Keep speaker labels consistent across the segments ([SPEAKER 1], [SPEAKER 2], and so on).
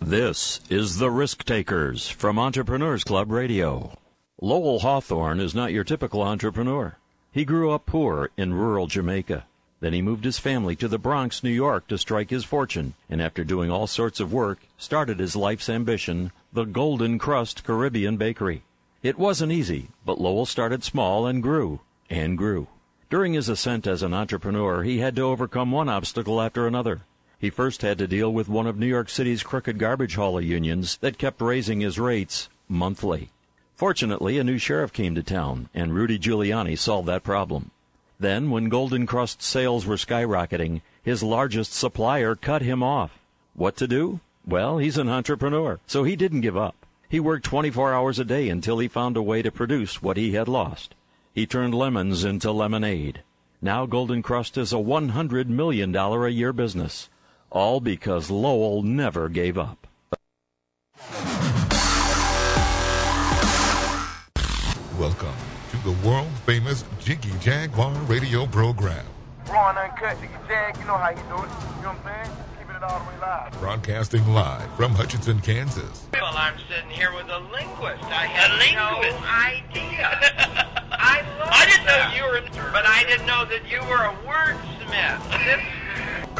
[SPEAKER 1] This is The Risk Takers from Entrepreneurs Club Radio. Lowell Hawthorne is not your typical entrepreneur. He grew up poor in rural Jamaica. Then he moved his family to the Bronx, New York to strike his fortune, and after doing all sorts of work, started his life's ambition, the Golden Krust Caribbean Bakery. It wasn't easy, but Lowell started small and grew, and grew. During his ascent as an entrepreneur, he had to overcome one obstacle after another. He first had to deal with one of New York City's crooked garbage hauler unions that kept raising his rates monthly. Fortunately, a new sheriff came to town, and Rudy Giuliani solved that problem. Then, when Golden Krust sales were skyrocketing, his largest supplier cut him off. What to do? Well, he's an entrepreneur, so he didn't give up. He worked 24 hours a day until he found a way to produce what he had lost. He turned lemons into lemonade. Now Golden Krust is a $100 million a year business. All because Lowell never gave up.
[SPEAKER 2] Welcome to the world famous Jiggy Jaguar radio program.
[SPEAKER 3] Raw and uncut, Jiggy Jag, you know how you do it. You know what I'm saying? Keeping it all the way live.
[SPEAKER 2] Broadcasting live from Hutchinson, Kansas.
[SPEAKER 4] Well, I'm sitting here with a linguist. I had no idea. I love I didn't that. know you were, but I didn't know that you were a wordsmith.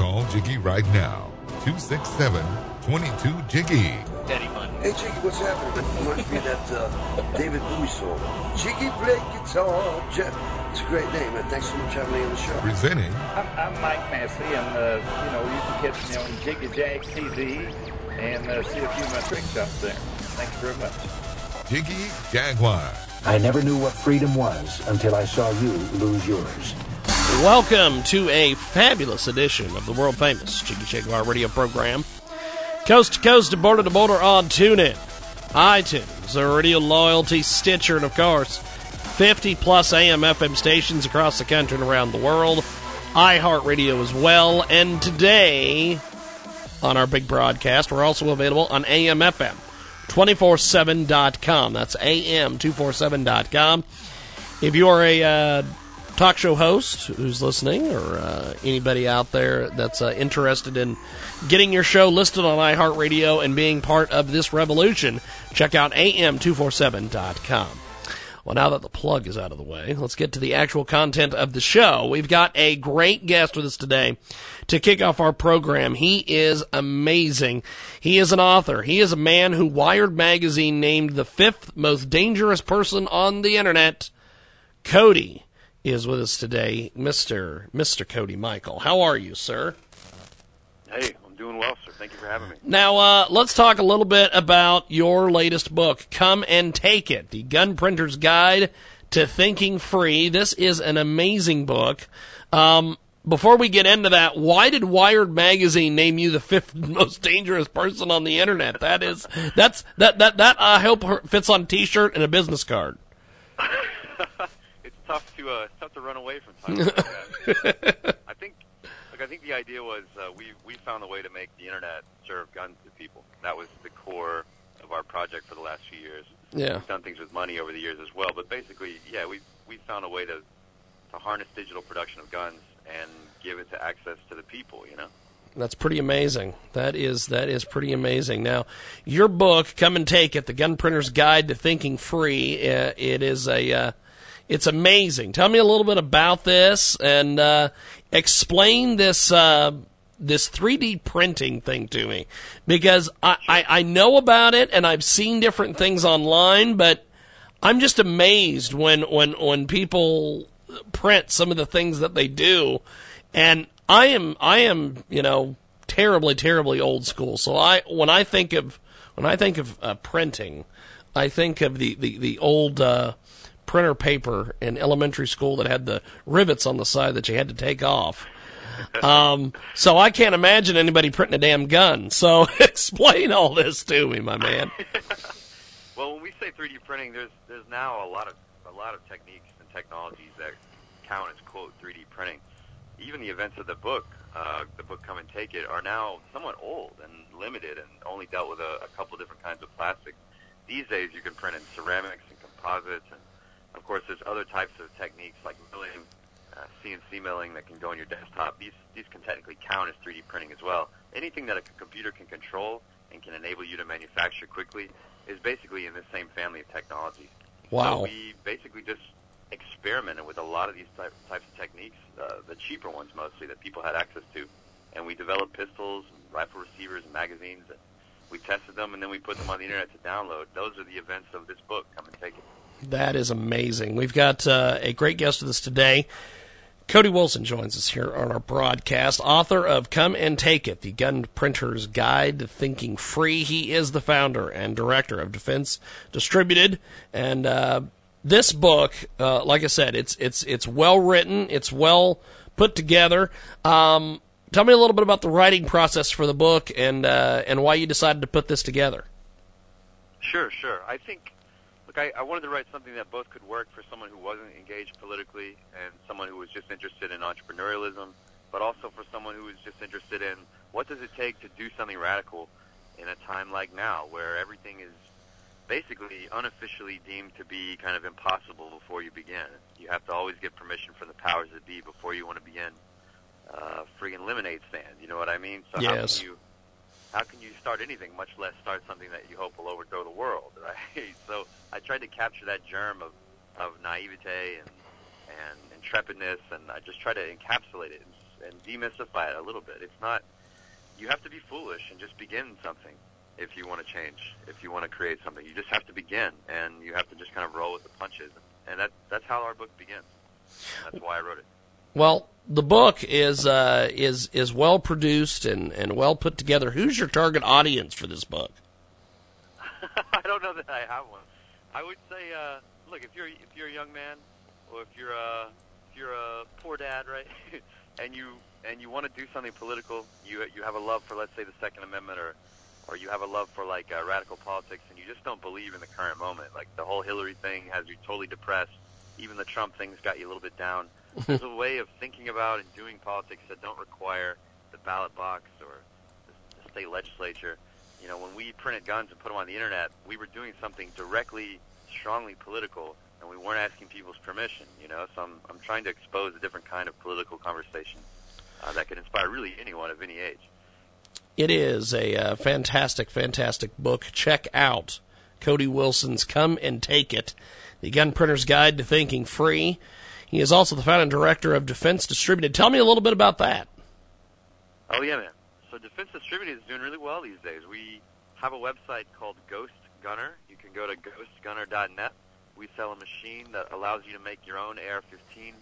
[SPEAKER 2] Call Jiggy right now. 267 22 Jiggy.
[SPEAKER 4] Daddy fun.
[SPEAKER 5] Hey, Jiggy, what's happening? I want to be that uh, David Bowie song. Jiggy play guitar. Jeff. It's a great name, and Thanks so much for having me on the show.
[SPEAKER 2] Presenting.
[SPEAKER 6] I'm, I'm Mike Massey, and, uh, you know, you can catch me on Jiggy Jag TV and uh, see a few of my trick shots there. Thank you very much.
[SPEAKER 2] Jiggy Jaguar.
[SPEAKER 7] I never knew what freedom was until I saw you lose yours.
[SPEAKER 8] Welcome to a fabulous edition of the world famous Jiggy Jaguar radio program. Coast to coast and border to border on TuneIn, iTunes, Radio Loyalty, Stitcher, and of course, 50 plus AM FM stations across the country and around the world. iHeartRadio as well. And today, on our big broadcast, we're also available on AM FM. 247.com. That's am247.com. If you are a uh, talk show host who's listening or uh, anybody out there that's uh, interested in getting your show listed on iHeartRadio and being part of this revolution, check out am247.com. Well, now that the plug is out of the way, let's get to the actual content of the show. We've got a great guest with us today to kick off our program. He is amazing. He is an author. He is a man who Wired Magazine named the fifth most dangerous person on the internet. Cody is with us today, Mr. Mr. Cody Michael. How are you, sir?
[SPEAKER 9] Hey, I'm doing well, sir. Thank you for having me.
[SPEAKER 8] Now, uh, let's talk a little bit about your latest book, Come and Take It The Gun Printer's Guide to Thinking Free. This is an amazing book. Um, before we get into that, why did Wired magazine name you the fifth most dangerous person on the internet? That is that's that that that I hope fits on a T-shirt and a business card.
[SPEAKER 9] It's tough to uh, tough to run away from like that. I think look, I think the idea was uh, we we found a way to make the internet serve guns to people. That was the core of our project for the last few years.
[SPEAKER 8] Yeah,
[SPEAKER 9] we've done things with money over the years as well, but basically, yeah, we we found a way to to harness digital production of guns and give it to access to the people. You know.
[SPEAKER 8] That's pretty amazing. That is that is pretty amazing. Now, your book, "Come and Take It: The Gun Printer's Guide to Thinking Free," uh, it is a uh, it's amazing. Tell me a little bit about this and uh, explain this uh, this 3D printing thing to me because I, I, I know about it and I've seen different things online, but I'm just amazed when when when people print some of the things that they do, and I am I am you know terribly terribly old school. So I when I think of when I think of uh, printing, I think of the the the old. Uh, printer paper in elementary school that had the rivets on the side that you had to take off. Um, so I can't imagine anybody printing a damn gun. So explain all this to me, my man.
[SPEAKER 9] Well, when we say 3D printing, there's there's now a lot of a lot of techniques and technologies that count as quote 3D printing. Even the events of the book, uh, the book Come and Take It, are now somewhat old and limited, and only dealt with a, a couple different kinds of plastic. These days, you can print in ceramics and composites, and of course, there's other types of techniques like milling, uh, CNC milling that can go on your desktop. These these can technically count as 3D printing as well. Anything that a computer can control and can enable you to manufacture quickly is basically in the same family of technologies.
[SPEAKER 8] Wow.
[SPEAKER 9] So we basically just experimented with a lot of these type, types of techniques, uh, the cheaper ones mostly that people had access to, and we developed pistols, rifle receivers, and magazines. And we tested them, and then we put them on the internet to download. Those are the events of this book. Come and take it.
[SPEAKER 8] That is amazing. We've got uh, a great guest with us today. Cody Wilson joins us here on our broadcast, author of Come and Take It, the Gun Printer's Guide to Thinking Free. He is the founder and director of Defense Distributed. And uh, this book, uh, like I said, it's it's it's well written, it's well put together. Um, tell me a little bit about the writing process for the book and uh, and why you decided to put this together.
[SPEAKER 9] Sure, sure. I think, look, I, I wanted to write something that both could work for someone who wasn't engaged politically and someone who was just interested in entrepreneurialism, but also for someone who was just interested in what does it take to do something radical in a time like now where everything is basically unofficially deemed to be kind of impossible before you begin. You have to always get permission from the powers that be before you want to begin uh, friggin' lemonade stand. You know what I mean? So how
[SPEAKER 8] Yes.
[SPEAKER 9] can you how can you start anything, much less start something that you hope will overthrow the world, right? so I tried to capture that germ of, of naivete and, and intrepidness, and I just try to encapsulate it and, and demystify it a little bit. It's not, you have to be foolish and just begin something if you want to change, if you want to create something. You just have to begin, and you have to just kind of roll with the punches. And that, that's how our book begins. That's why I wrote it.
[SPEAKER 8] Well, the book is uh, is is well produced and, and well put together. Who's your target audience for this book?
[SPEAKER 9] I don't know that I have one. I would say, uh, look, if you're if you're a young man, or if you're a if you're a poor dad, right, and you and you want to do something political, you you have a love for, let's say, the Second Amendment, or or you have a love for like uh, radical politics, and you just don't believe in the current moment. Like the whole Hillary thing has you totally depressed. Even the Trump thing's got you a little bit down. There's a way of thinking about and doing politics that don't require the ballot box or the, the state legislature. You know, when we printed guns and put them on the internet, we were doing something directly, strongly political, and we weren't asking people's permission. You know, so I'm I'm trying to expose a different kind of political conversation uh, that could inspire really anyone of any age.
[SPEAKER 8] It is a uh, fantastic, fantastic book. Check out Cody Wilson's Come and Take It, The Gun Printer's Guide to Thinking Free. He is also the founder and director of Defense Distributed. Tell me a little bit about that.
[SPEAKER 9] Oh yeah, man. So Defense Distributed is doing really well these days. We have a website called Ghost Gunner. You can go to ghostgunner.net. We sell a machine that allows you to make your own AR-15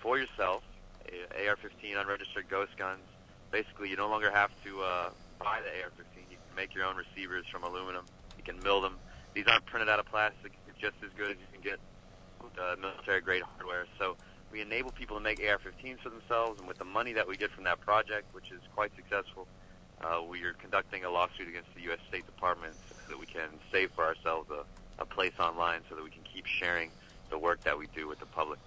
[SPEAKER 9] for yourself. AR-15 unregistered ghost guns. Basically, you no longer have to uh, buy the AR-15. You can make your own receivers from aluminum. You can mill them. These aren't printed out of plastic. It's just as good as you can get uh, military-grade hardware. So we enable people to make AR-15s for themselves, and with the money that we get from that project, which is quite successful, uh, we are conducting a lawsuit against the U.S. State Department so that we can save for ourselves a, a place online so that we can keep sharing the work that we do with the public.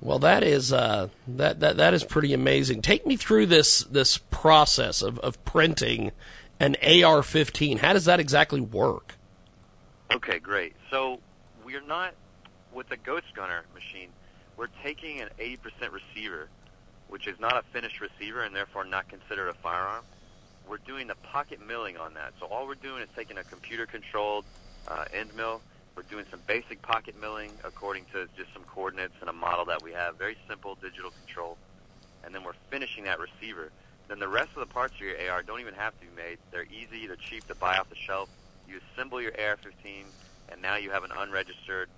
[SPEAKER 8] Well, that is uh, that that that is pretty amazing. Take me through this this process of, of printing an AR-15. How does that exactly work?
[SPEAKER 9] Okay, great. So we're not with the Ghost Gunner machine. We're taking an 80% receiver, which is not a finished receiver and therefore not considered a firearm. We're doing the pocket milling on that. So all we're doing is taking a computer-controlled uh, end mill. We're doing some basic pocket milling according to just some coordinates and a model that we have. Very simple digital control. And then we're finishing that receiver. Then the rest of the parts of your AR don't even have to be made. They're easy, they're cheap to buy off the shelf. You assemble your AR-15, and now you have an unregistered,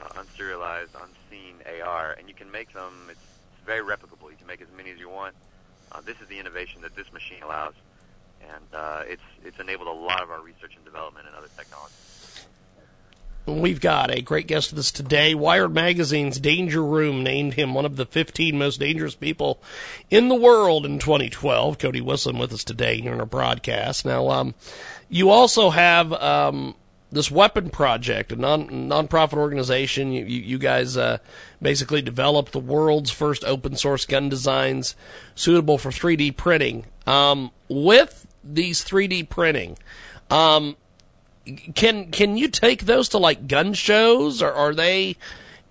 [SPEAKER 9] uh, unserialized, unseen AR, and you can make them. It's, it's very replicable. You can make as many as you want. Uh, this is the innovation that this machine allows, and uh, it's it's enabled a lot of our research and development and other technologies.
[SPEAKER 8] We've got a great guest with us today. Wired Magazine's Danger Room named him one of the 15 most dangerous people in the world in 2012. Cody Wilson with us today in our broadcast. Now, um, you also have um, this weapon project, a non nonprofit organization. You, you, you guys uh, basically developed the world's first open source gun designs suitable for 3D printing. Um, with these 3D printing, um, can can you take those to like gun shows, or are they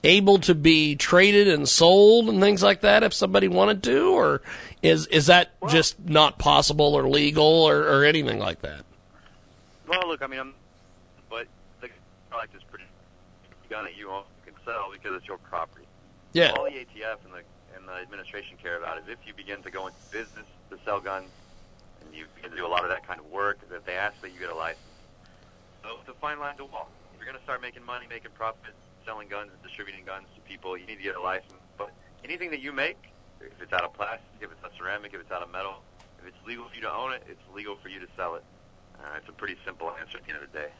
[SPEAKER 8] able to be traded and sold and things like that if somebody wanted to, or is is that well, just not possible or legal or, or anything like that?
[SPEAKER 9] Well, look, I mean, I'm, product is pretty gun that you own can sell because it's your property.
[SPEAKER 8] Yeah.
[SPEAKER 9] All the ATF and the and the administration care about is if you begin to go into business to sell guns and you begin to do a lot of that kind of work, that they ask that you get a license. So it's a fine line to walk. If you're going to start making money, making profits, selling guns, and distributing guns to people, you need to get a license. But anything that you make, if it's out of plastic, if it's out of ceramic, if it's out of metal, if it's legal for you to own it, it's legal for you to sell it. Uh, it's a pretty simple answer at the end of the day.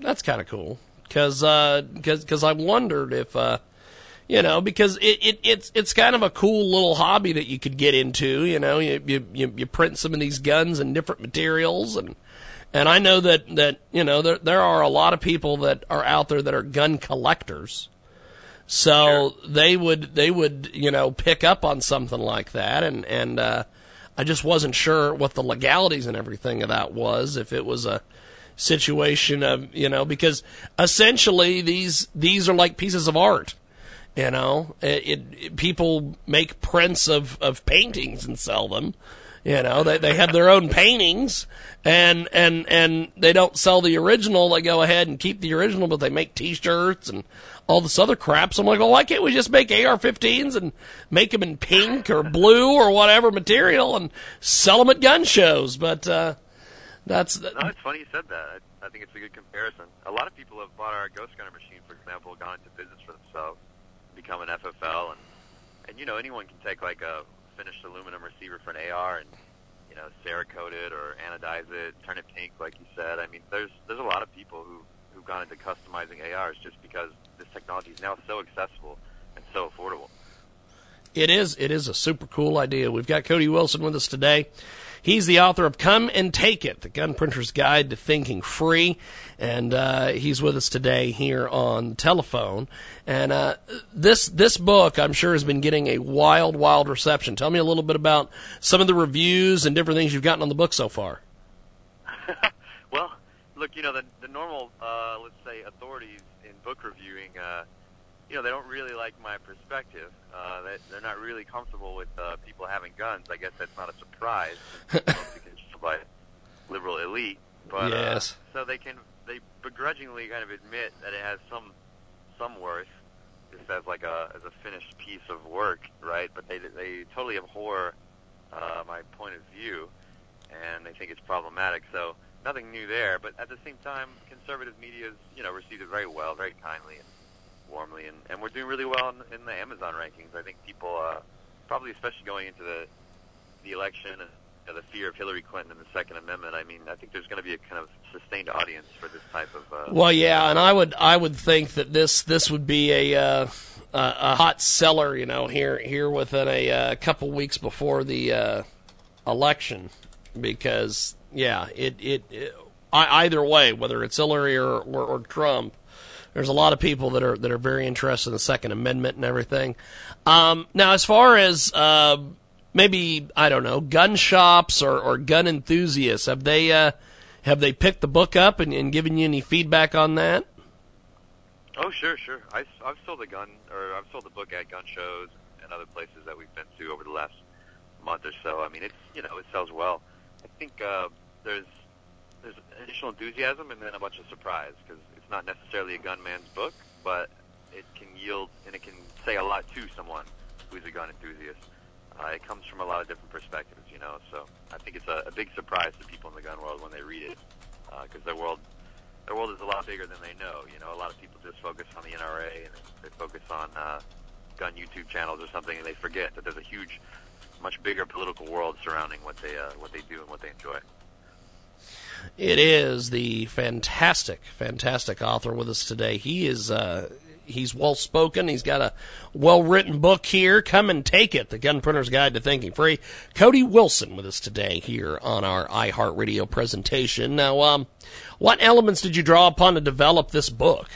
[SPEAKER 8] That's kind of cool because uh, because I wondered if uh, you know because it, it it's it's kind of a cool little hobby that you could get into. You know, you you you print some of these guns in different materials and and I know that, that you know, there, there are a lot of people that are out there that are gun collectors. So sure. they would they would you know pick up on something like that, and and uh, I just wasn't sure what the legalities and everything of that was. If it was a situation of you know because essentially these these are like pieces of art. You know, it, it, it people make prints of of paintings and sell them. You know, they they have their own paintings, and and and they don't sell the original. They go ahead and keep the original, but they make T-shirts and all this other crap. So I'm like, well, why can't we just make AR-15s and make them in pink or blue or whatever material and sell them at gun shows? But uh, that's
[SPEAKER 9] no, it's funny you said that. I, I think it's a good comparison. A lot of people have bought our Ghost Gunner machine, for example, gone into business for themselves, become an FFL, and and you know anyone can take like a finished aluminum receiver for an AR and you know Cerakote it or anodize it, turn it pink, like you said. I mean, there's there's a lot of people who who've gone into customizing ARs just because this technology is now so accessible and so affordable.
[SPEAKER 8] It is. It is a super cool idea. We've got Cody Wilson with us today. He's the author of Come and Take It, the gun printer's guide to thinking free. And uh, he's with us today here on the telephone. And uh, this this book, I'm sure, has been getting a wild, wild reception. Tell me a little bit about some of the reviews and different things you've gotten on the book so far.
[SPEAKER 9] well, look, you know, the, the normal, uh, let's say, authorities in book reviewing, uh, you know, they don't really like my perspective. Uh, they, they're not really comfortable with uh, people having guns. I guess that's not a surprise by liberal elite. But
[SPEAKER 8] yes.
[SPEAKER 9] uh, so they can they begrudgingly kind of admit that it has some some worth just as like a as a finished piece of work, right? But they they totally abhor uh, my point of view, and they think it's problematic. So nothing new there. But at the same time, conservative media you know received it very well, very kindly and warmly, and, and we're doing really well in, in the Amazon rankings. I think people, uh, probably especially going into the the election and you know, the fear of Hillary Clinton and the Second Amendment. I mean, I think there's going to be a kind of sustained audience for this type of. Uh,
[SPEAKER 8] well, yeah, and I would I would think that this this would be a. Uh, a, hot seller, you know, here here within a uh, couple weeks before the uh, election, because yeah, it it, it either way, whether it's Hillary or, or, or Trump, there's a lot of people that are that are very interested in the Second Amendment and everything. Um, now, as far as uh, maybe I don't know, gun shops or, or gun enthusiasts, have they uh, have they picked the book up and, and given you any feedback on that?
[SPEAKER 9] Oh, sure, sure. I, I've sold the gun, or I've sold the book at gun shows and other places that we've been to over the last month or so. I mean, it's you know it sells well. I think uh, there's there's initial enthusiasm and then a bunch of surprise because not necessarily a gunman's book, but it can yield and it can say a lot to someone who's a gun enthusiast. Uh, it comes from a lot of different perspectives, you know. So I think it's a, a big surprise to people in the gun world when they read it, because uh, their world, their world is a lot bigger than they know. You know, a lot of people just focus on the NRA and they focus on uh, gun YouTube channels or something, and they forget that there's a huge, much bigger political world surrounding what they uh, what they do and what they enjoy.
[SPEAKER 8] It is the fantastic, fantastic author with us today. He is uh, he's well spoken. He's got a well written book here. Come and take it. The Gun Printer's Guide to Thinking Free. Cody Wilson with us today here on our iHeartRadio presentation. Now, um, what elements did you draw upon to develop this book?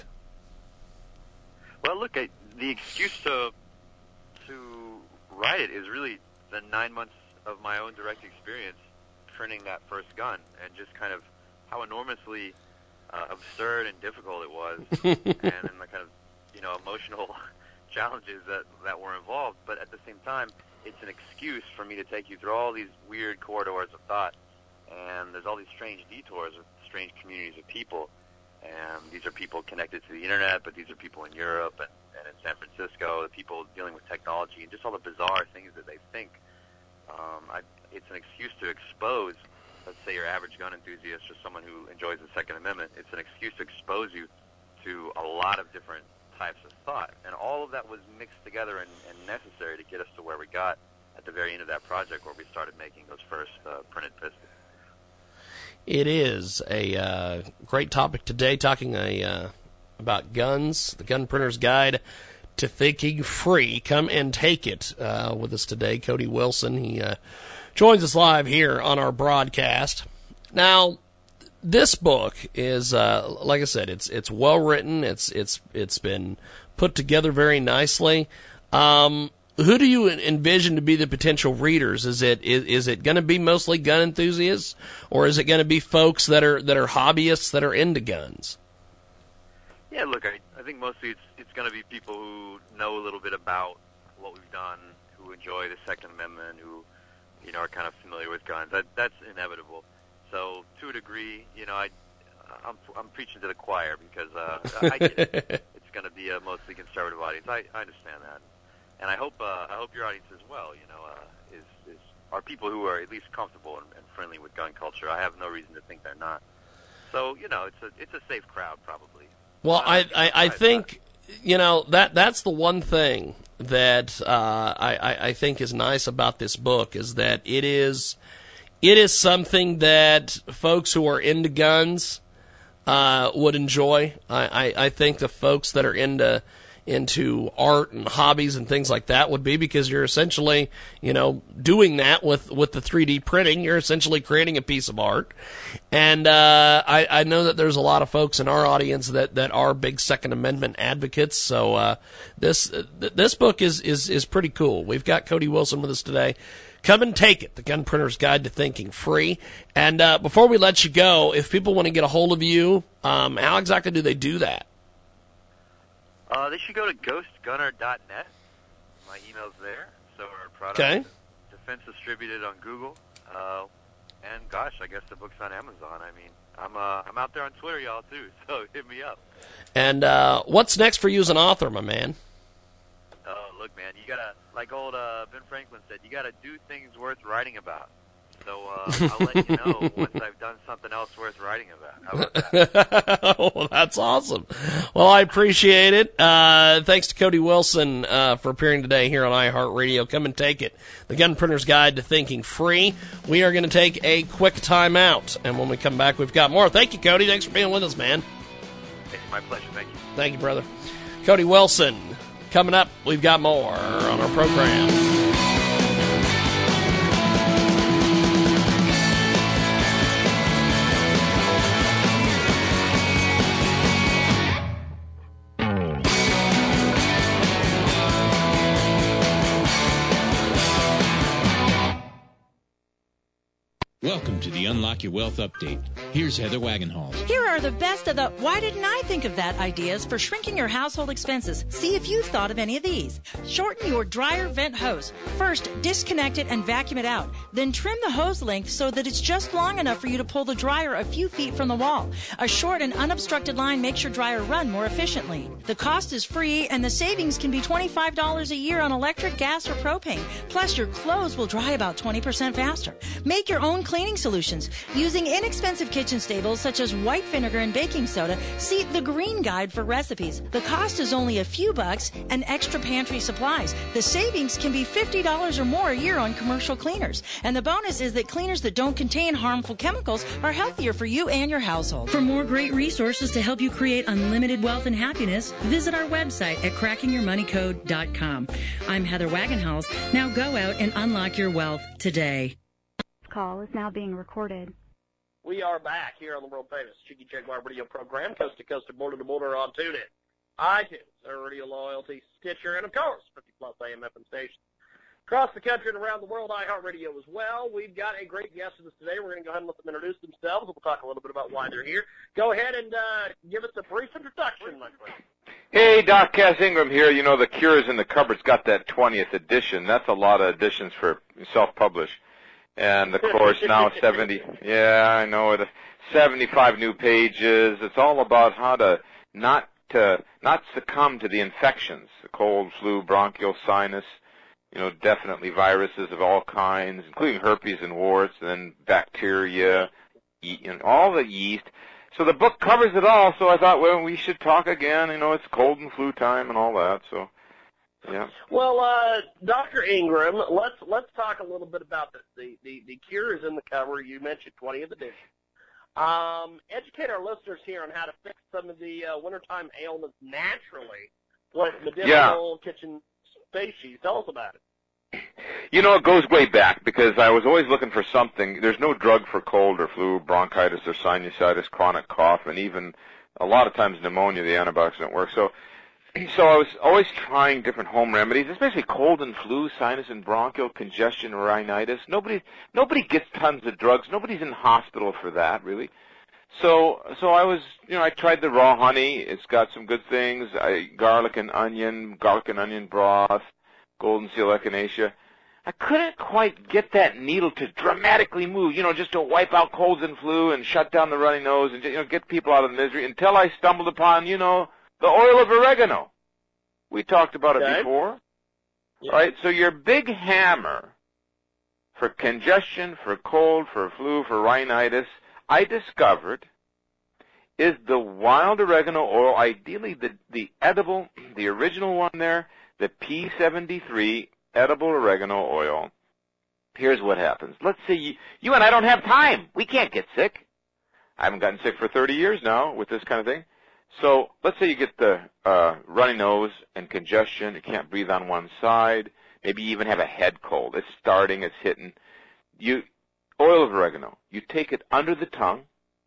[SPEAKER 9] Well, look, I, the excuse to to write it is really the nine months of my own direct experience printing that first gun, and just kind of how enormously uh, absurd and difficult it was, and, and the kind of you know emotional challenges that that were involved. But at the same time, it's an excuse for me to take you through all these weird corridors of thought, and there's all these strange detours with strange communities of people. And these are people connected to the internet, but these are people in Europe and, and in San Francisco, the people dealing with technology and just all the bizarre things that they think. Um, I, it's an excuse to expose, let's say, your average gun enthusiast or someone who enjoys the Second Amendment. It's an excuse to expose you to a lot of different types of thought. And all of that was mixed together and, and necessary to get us to where we got at the very end of that project where we started making those first uh, printed pistols.
[SPEAKER 8] It is a uh, great topic today, talking a, uh, about guns, the Gun Printer's Guide to Thinking Free. Come and take it uh, with us today, Cody Wilson. He uh, joins us live here on our broadcast. Now, this book is, uh, like I said, it's it's well written. It's it's it's been put together very nicely. Um, who do you envision to be the potential readers? Is it is, is it going to be mostly gun enthusiasts, or is it going to be folks that are that are hobbyists that are into guns?
[SPEAKER 9] Yeah, look, I, I think mostly it's it's going to be people who know a little bit about what we've done, who enjoy the Second Amendment, who you know are kind of familiar with guns. That that's inevitable. So to a degree, you know, I I'm I'm preaching to the choir because uh, I get it. it's going to be a mostly conservative audience. I I understand that and I hope uh, I hope your audience as well. You know, uh, is is are people who are at least comfortable and, and friendly with gun culture. I have no reason to think they're not. So you know, it's a it's a safe crowd probably.
[SPEAKER 8] Well, I I, I think you know that that's the one thing that uh, I I think is nice about this book is that it is it is something that folks who are into guns uh, would enjoy. I, I I think the folks that are into into art and hobbies and things like that would be because you're essentially, you know, doing that with, with the 3D printing. You're essentially creating a piece of art. And, uh, I, I know that there's a lot of folks in our audience that, that are big Second Amendment advocates. So, uh, this, this book is, is, is pretty cool. We've got Cody Wilson with us today. Come and take it, The Gun Printer's Guide to Thinking Free. And, uh, before we let you go, if people want to get a hold of you, um, how exactly do they do that?
[SPEAKER 9] Uh, they should go to ghostgunner.net. My email's there. So our product
[SPEAKER 8] okay.
[SPEAKER 9] defense distributed on Google. Uh, and gosh, I guess the book's on Amazon. I mean, I'm uh, I'm out there on Twitter, y'all too. So hit me up.
[SPEAKER 8] And uh, what's next for you as an author, my man?
[SPEAKER 9] Oh, look, man, you gotta like old uh, Ben Franklin said, you gotta do things worth writing about. So uh, I'll let you know once I've done something else worth writing about. That?
[SPEAKER 8] oh, that's awesome. Well, I appreciate it. Uh, thanks to Cody Wilson uh, for appearing today here on iHeartRadio. Come and take it. The Gun Printer's Guide to Thinking Free. We are going to take a quick time out, and when we come back, we've got more. Thank you, Cody. Thanks for being with us, man.
[SPEAKER 9] It's my pleasure. Thank you.
[SPEAKER 8] Thank you, brother. Cody Wilson. Coming up, we've got more on our program.
[SPEAKER 10] Welcome to the Unlock Your Wealth Update. Here's Heather Wagenhals.
[SPEAKER 11] Here are the best of the why didn't I think of that ideas for shrinking your household expenses. See if you've thought of any of these. Shorten your dryer vent hose. First, disconnect it and vacuum it out. Then trim the hose length so that it's just long enough for you to pull the dryer a few feet from the wall. A short and unobstructed line makes your dryer run more efficiently. The cost is free and the savings can be $25 a year on electric, gas, or propane. Plus, your clothes will dry about 20% faster. Make your own cleaning solutions. Using inexpensive kitchen staples such as white vinegar and baking soda, see the Green Guide for recipes. The cost is only a few bucks and extra pantry supplies. The savings can be $50 or more a year on commercial cleaners. And the bonus is that cleaners that don't contain harmful chemicals are healthier for you and your household.
[SPEAKER 12] For more great resources to help you create unlimited wealth and happiness, visit our website at crackingyourmoneycode.com. I'm Heather Wagenhals. Now go out and unlock your wealth today.
[SPEAKER 13] Call is now being recorded.
[SPEAKER 14] We are back here on the world famous Jiggy Jaguar radio program, coast to coast and border to border on TuneIn, iTunes, our radio loyalty, Stitcher, and of course, 50 plus AM FM stations. Across the country and around the world, iHeartRadio as well. We've got a great guest with us today. We're going to go ahead and let them introduce themselves. We'll talk a little bit about why they're here. Go ahead and uh, give us a brief introduction, my friend.
[SPEAKER 15] Hey, Doc Cass Ingram here. You know, The Cure is in the Cupboard's got that 20th edition. That's a lot of editions for self-publish. And, of course, now 70, yeah, I know it, 75 new pages. It's all about how to not to not succumb to the infections, the cold, flu, bronchial, sinus, you know, definitely viruses of all kinds, including herpes and warts, and then bacteria, ye- and all the yeast. So the book covers it all. So I thought, well, we should talk again. You know, it's cold and flu time and all that. So, yeah.
[SPEAKER 14] Well, uh, Dr. Ingram, let's let's talk a little bit about this. The the the cure is in the cover. You mentioned 20th edition. Um, educate our listeners here on how to fix some of the uh, wintertime ailments naturally with medicinal kitchen species. Tell us about it.
[SPEAKER 15] You know, it goes way back because I was always looking for something. There's no drug for cold or flu, bronchitis or sinusitis, chronic cough, and even a lot of times pneumonia. The antibiotics don't work. So, so I was always trying different home remedies, especially cold and flu, sinus and bronchial congestion, rhinitis. Nobody, nobody gets tons of drugs. Nobody's in hospital for that, really. So, so I was, you know, I tried the raw honey. It's got some good things. I garlic and onion, garlic and onion broth, golden seal echinacea. I couldn't quite get that needle to dramatically move, you know, just to wipe out colds and flu and shut down the runny nose and you know get people out of misery until I stumbled upon, you know, the oil of oregano. We talked about it
[SPEAKER 14] Okay.
[SPEAKER 15] before. Right? So your big hammer for congestion, for cold, for flu, for rhinitis, I discovered is the wild oregano oil, ideally the, the edible, the original one there, the P73 edible oregano oil. Here's what happens. Let's say you, you and I don't have time. We can't get sick. I haven't gotten sick for 30 years now with this kind of thing. So let's say you get the uh, runny nose and congestion. You can't breathe on one side. Maybe you even have a head cold. It's starting. It's hitting. You oil of oregano. You take it under the tongue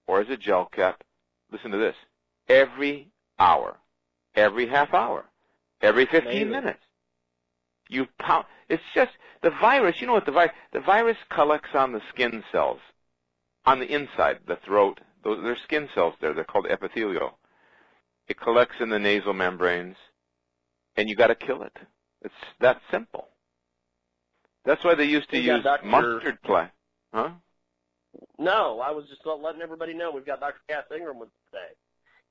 [SPEAKER 15] or as a gel cap. Listen to this. Every hour, every half hour, every 15
[SPEAKER 14] Amazing.
[SPEAKER 15] minutes. You pound. It's just the virus. You know what the virus? The virus collects on the skin cells, on the inside, the throat. Those they're skin cells there. They're called epithelial. It collects in the nasal membranes, and you got to kill it. It's that simple. That's why they used to use
[SPEAKER 14] Dr.
[SPEAKER 15] mustard plant. Huh?
[SPEAKER 14] No, I was just letting everybody know we've got Dr. Cass Ingram with us today.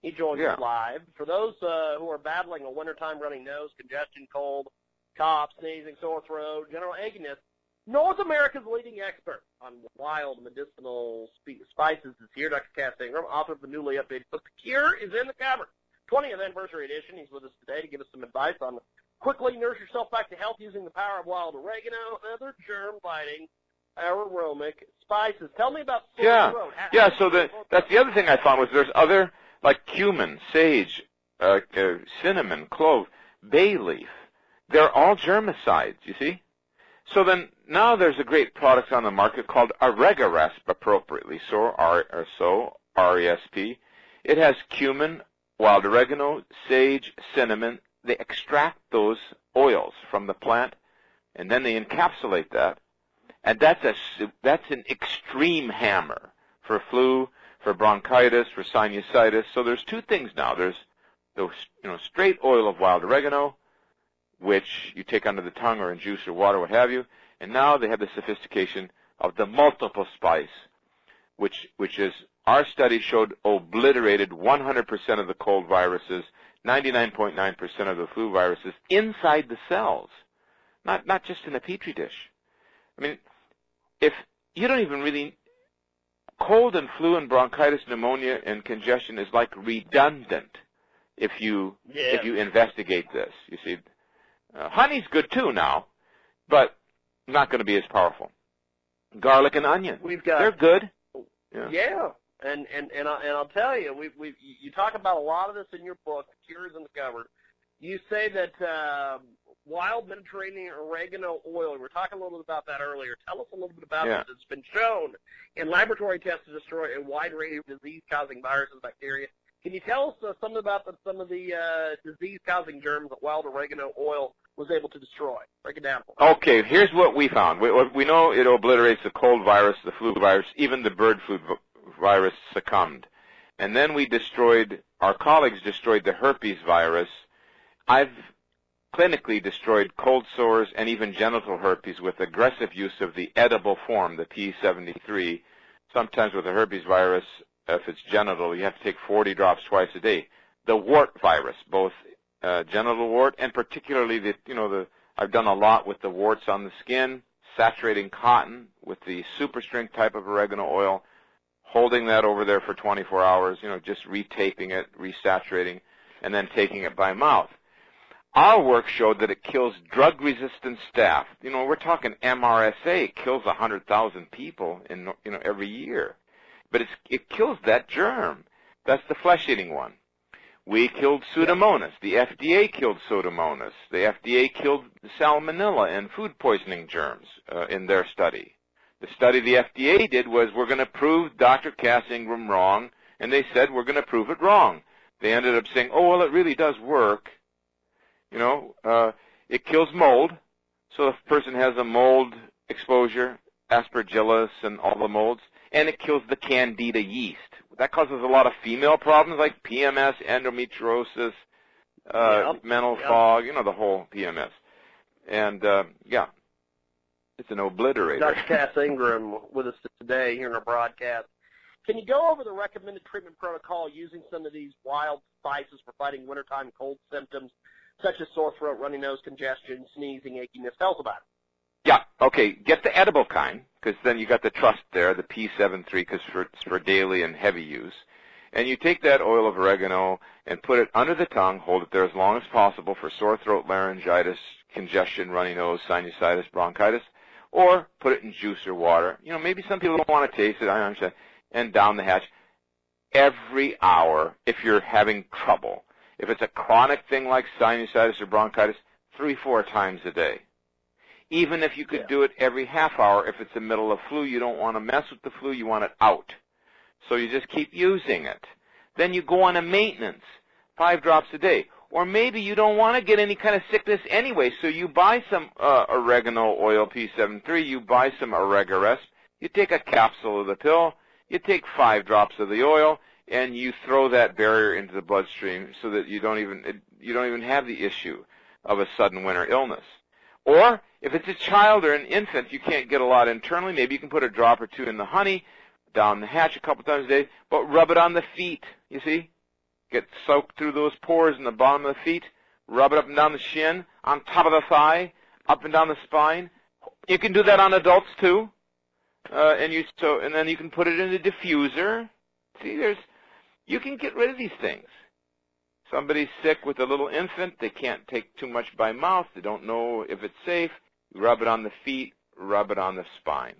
[SPEAKER 14] He joins
[SPEAKER 15] Yeah.
[SPEAKER 14] us live. For those uh, who are battling a wintertime runny nose, congestion, cold, cough, sneezing, sore throat, general achiness, North America's leading expert on wild medicinal spe- spices is here, Dr. Cass Ingram, author of the newly updated book, The Cure is in the Cupboard. 20th anniversary edition. He's with us today to give us some advice on quickly nurse yourself back to health using the power of wild oregano and other germ-fighting aromatic spices. Tell me about sore
[SPEAKER 15] Yeah.
[SPEAKER 14] How-
[SPEAKER 15] yeah. So the, that's the other thing I found was there's other like cumin, sage, uh, uh, cinnamon, clove, bay leaf. They're all germicides. You see. So then now there's a great product on the market called Oregaresp, appropriately so, R or so R E S P. It has cumin, wild oregano, sage, cinnamon. They extract those oils from the plant, and then they encapsulate that and that's a that's an extreme hammer for flu, for bronchitis, for sinusitis. So there's two things now. There's the you know straight oil of wild oregano, which you take under the tongue or in juice or water, what have you. And now they have the sophistication of the multiple spice, which which is our study showed obliterated 100% of the cold viruses, 99.9% of the flu viruses inside the cells, not not just in a petri dish. I mean, if you don't even really cold and flu and bronchitis, pneumonia and congestion is like redundant if you
[SPEAKER 8] Yeah.
[SPEAKER 15] if you investigate this. You see, uh, honey's good too now, but not going to be as powerful. Garlic and onion,
[SPEAKER 14] We've got
[SPEAKER 15] they're good. Yeah.
[SPEAKER 14] Yeah, and and and, I, and I'll tell you, we we you talk about a lot of this in your book, Cures Cupboard. You say that um, wild Mediterranean oregano oil. We were talking a little bit about that earlier. Tell us a little bit about
[SPEAKER 15] Yeah.
[SPEAKER 14] this. It's been shown in laboratory tests to destroy a wide range of disease-causing viruses, and bacteria. Can you tell us uh, something about the, some of the uh, disease-causing germs that wild oregano oil was able to destroy? Break it down. for.
[SPEAKER 15] Okay, here's what we found. We, we know it obliterates the cold virus, the flu virus, even the bird flu virus succumbed. And then we destroyed, our colleagues destroyed the herpes virus. I've clinically destroyed cold sores and even genital herpes with aggressive use of the edible form, the P73. Sometimes with the herpes virus, if it's genital, you have to take 40 drops twice a day. The wart virus, both uh, genital wart and particularly the, you know, the, I've done a lot with the warts on the skin, saturating cotton with the super strength type of oregano oil, holding that over there for 24 hours, you know, just retaping it, resaturating, and then taking it by mouth. Our work showed that it kills drug-resistant staph. You know, we're talking MRSA kills 100,000 people in you know every year, but it's, it kills that germ. That's the flesh-eating one. We killed Pseudomonas. The FDA killed Pseudomonas. The FDA killed salmonella and food poisoning germs uh, in their study. The study the FDA did was we're going to prove Dr. Cass Ingram wrong, and they said we're going to prove it wrong. They ended up saying, oh, well, it really does work. You know, uh, it kills mold. So if a person has a mold exposure, aspergillus and all the molds, and it kills the candida yeast. That causes a lot of female problems like PMS, endometriosis, uh,
[SPEAKER 14] Yep,
[SPEAKER 15] mental
[SPEAKER 14] yep.
[SPEAKER 15] fog, you know, the whole PMS. And, uh, yeah, it's an obliterator.
[SPEAKER 14] Dr. Cass Ingram with us today here in our broadcast. Can you go over the recommended treatment protocol using some of these wild spices for fighting wintertime cold symptoms, such as sore throat, runny nose, congestion, sneezing, achiness? Tell us about it.
[SPEAKER 15] Yeah, okay. Get the edible kind, because then you got the trust there, the P73, because for, it's for daily and heavy use. And you take that oil of oregano and put it under the tongue, hold it there as long as possible for sore throat, laryngitis, congestion, runny nose, sinusitis, bronchitis, or put it in juice or water. You know, maybe some people don't want to taste it, I understand. And down the hatch every hour if you're having trouble. If it's a chronic thing like sinusitis or bronchitis, three, four times a day. Even if you could do it every half hour, if it's the middle of flu, you don't want to mess with the flu, you want it out. So you just keep using it. Then you go on a maintenance, five drops a day. Or maybe you don't want to get any kind of sickness anyway, so you buy some uh, oregano oil P73, you buy some Oregaresp, you take a capsule of the pill, you take five drops of the oil, and you throw that barrier into the bloodstream so that you don't even you don't even have the issue of a sudden winter illness. Or if it's a child or an infant, you can't get a lot internally. Maybe you can put a drop or two in the honey, down the hatch a couple times a day, but rub it on the feet. You see, get soaked through those pores in the bottom of the feet. Rub it up and down the shin, on top of the thigh, up and down the spine. You can do that on adults too. Uh, and you so and then you can put it in a diffuser. See, there's you can get rid of these things. Somebody's sick with a little infant, they can't take too much by mouth, they don't know if it's safe. You rub it on the feet, rub it on the spine.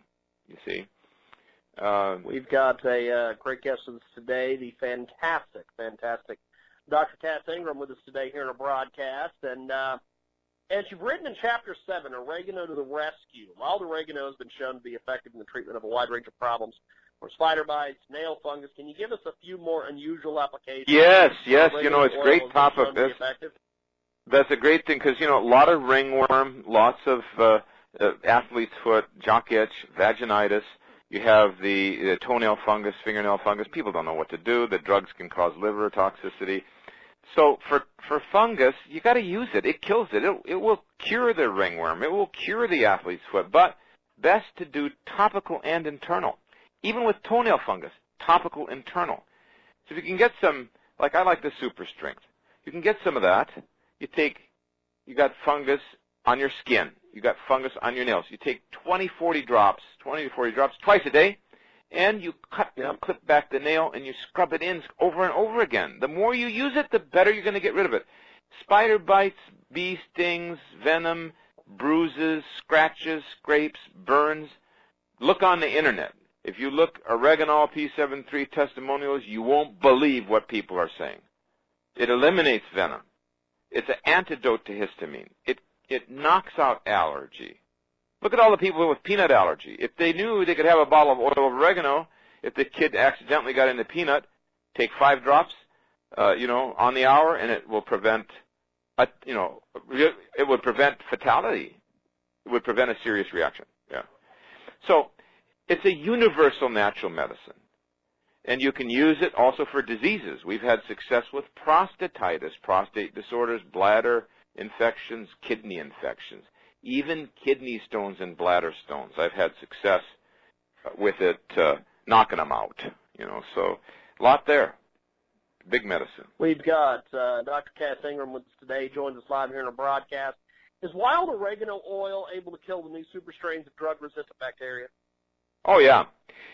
[SPEAKER 15] You see? Uh,
[SPEAKER 14] We've got a uh, great guest with us today, the fantastic, fantastic Dr. Cass Ingram with us today here in a broadcast. And uh, as you've written in Chapter 7, Oregano to the Rescue, wild oregano has been shown to be effective in the treatment of a wide range of problems, from spider bites, nail fungus. Can you give us a few more unusual applications?
[SPEAKER 15] Yes, yes, you know, it's great
[SPEAKER 14] oil has been
[SPEAKER 15] topic.
[SPEAKER 14] shown to be
[SPEAKER 15] This-
[SPEAKER 14] effective?
[SPEAKER 15] That's a great thing because you know a lot of ringworm, lots of uh, uh, athlete's foot, jock itch, vaginitis. You have the, the toenail fungus, fingernail fungus. People don't know what to do. The drugs can cause liver toxicity. So for for fungus, you got to use it. It kills it. It it will cure the ringworm. It will cure the athlete's foot. But best to do topical and internal. Even with toenail fungus, topical internal. So if you can get some, like I like the super strength. You can get some of that. You take, you got fungus on your skin. You got fungus on your nails. You take 20, 40 drops, 20 to 40 drops twice a day, and you cut, you know, clip back the nail, and you scrub it in over and over again. The more you use it, the better you're going to get rid of it. Spider bites, bee stings, venom, bruises, scratches, scrapes, burns. Look on the internet. If you look oregano P73 testimonials, you won't believe what people are saying. It eliminates venom. It's an antidote to histamine. It it knocks out allergy. Look at all the people with peanut allergy. If they knew they could have a bottle of oil of oregano, if the kid accidentally got into peanut, take five drops, uh, you know, on the hour, and it will prevent, a, you know, it would prevent fatality. It would prevent a serious reaction. Yeah. So it's a universal natural medicine. And you can use it also for diseases. We've had success with prostatitis, prostate disorders, bladder infections, kidney infections, even kidney stones and bladder stones. I've had success with it, uh, knocking them out. You know, so a lot there. Big medicine.
[SPEAKER 14] We've got uh, Dr. Cass Ingram with us today. Joins us live here in our broadcast. Is wild oregano oil able to kill the new super strains of drug-resistant bacteria?
[SPEAKER 15] Oh yeah.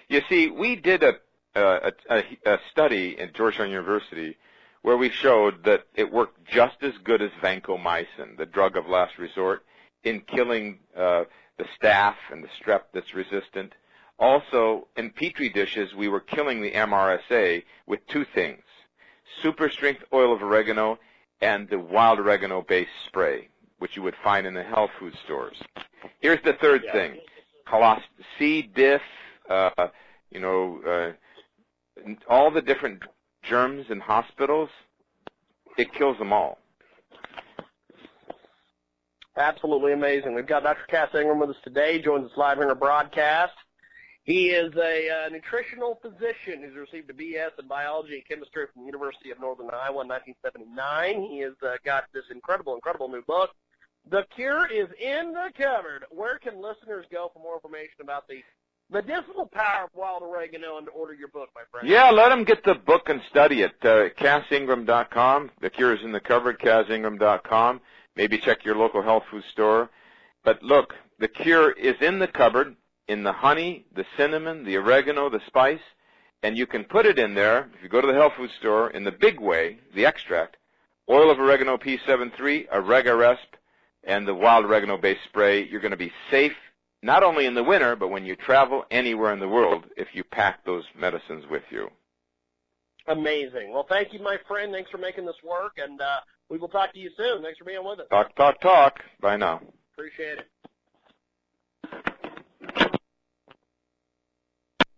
[SPEAKER 15] You see, we did a a, a, a study at Georgetown University where we showed that it worked just as good as vancomycin, the drug of last resort, in killing uh, the staph and the strep that's resistant. Also, in petri dishes, we were killing the MRSA with two things: super strength oil of oregano and the wild oregano based spray, which you would find in the health food stores. Here's the third yeah. thing: Colos- C. diff, uh, you know, uh, all the different germs in hospitals, it kills them all.
[SPEAKER 14] Absolutely amazing. We've got Dr. Cass Ingram with us today, joins us live in our broadcast. He is a uh, nutritional physician who's received a BS in biology and chemistry from the University of Northern Iowa in 1979. He has uh, got this incredible, incredible new book. The Cure is in the cupboard. Where can listeners go for more information about the Medicinal Power of Wild Oregano and to order your book, my friend.
[SPEAKER 15] Yeah, let them get the book and study it. Uh, CassIngram.com. The Cure is in the cupboard, CassIngram.com. Maybe check your local health food store. But look, the cure is in the cupboard, in the honey, the cinnamon, the oregano, the spice, and you can put it in there, if you go to the health food store, in the big way, the extract, oil of oregano P73, Oregaresp, and the wild oregano based spray. You're going to be safe not only in the winter, but when you travel anywhere in the world, if you pack those medicines with you.
[SPEAKER 14] Amazing. Well, thank you, my friend. Thanks for making this work, and uh, we will talk to you soon. Thanks for being with us.
[SPEAKER 15] Talk, talk, talk. Bye now.
[SPEAKER 14] Appreciate it.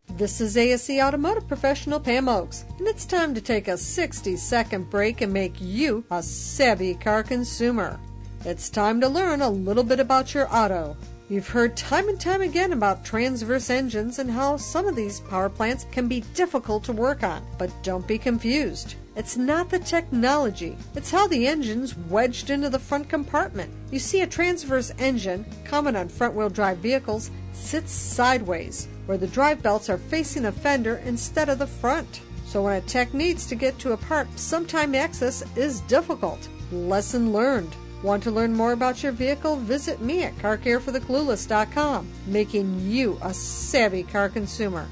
[SPEAKER 16] This is ASE Automotive Professional Pam Oakes, and it's time to take a 60 second break and make you a savvy car consumer. It's time to learn a little bit about your auto. You've heard time and time again about transverse engines and how some of these power plants can be difficult to work on. But don't be confused. It's not the technology, it's how the engine's wedged into the front compartment. You see, a transverse engine, common on front wheel drive vehicles, sits sideways, where the drive belts are facing the fender instead of the front. So when a tech needs to get to a part, sometimes access is difficult. Lesson learned. Want to learn more about your vehicle? Visit me at carcarefortheclueless.com, making you a savvy car consumer.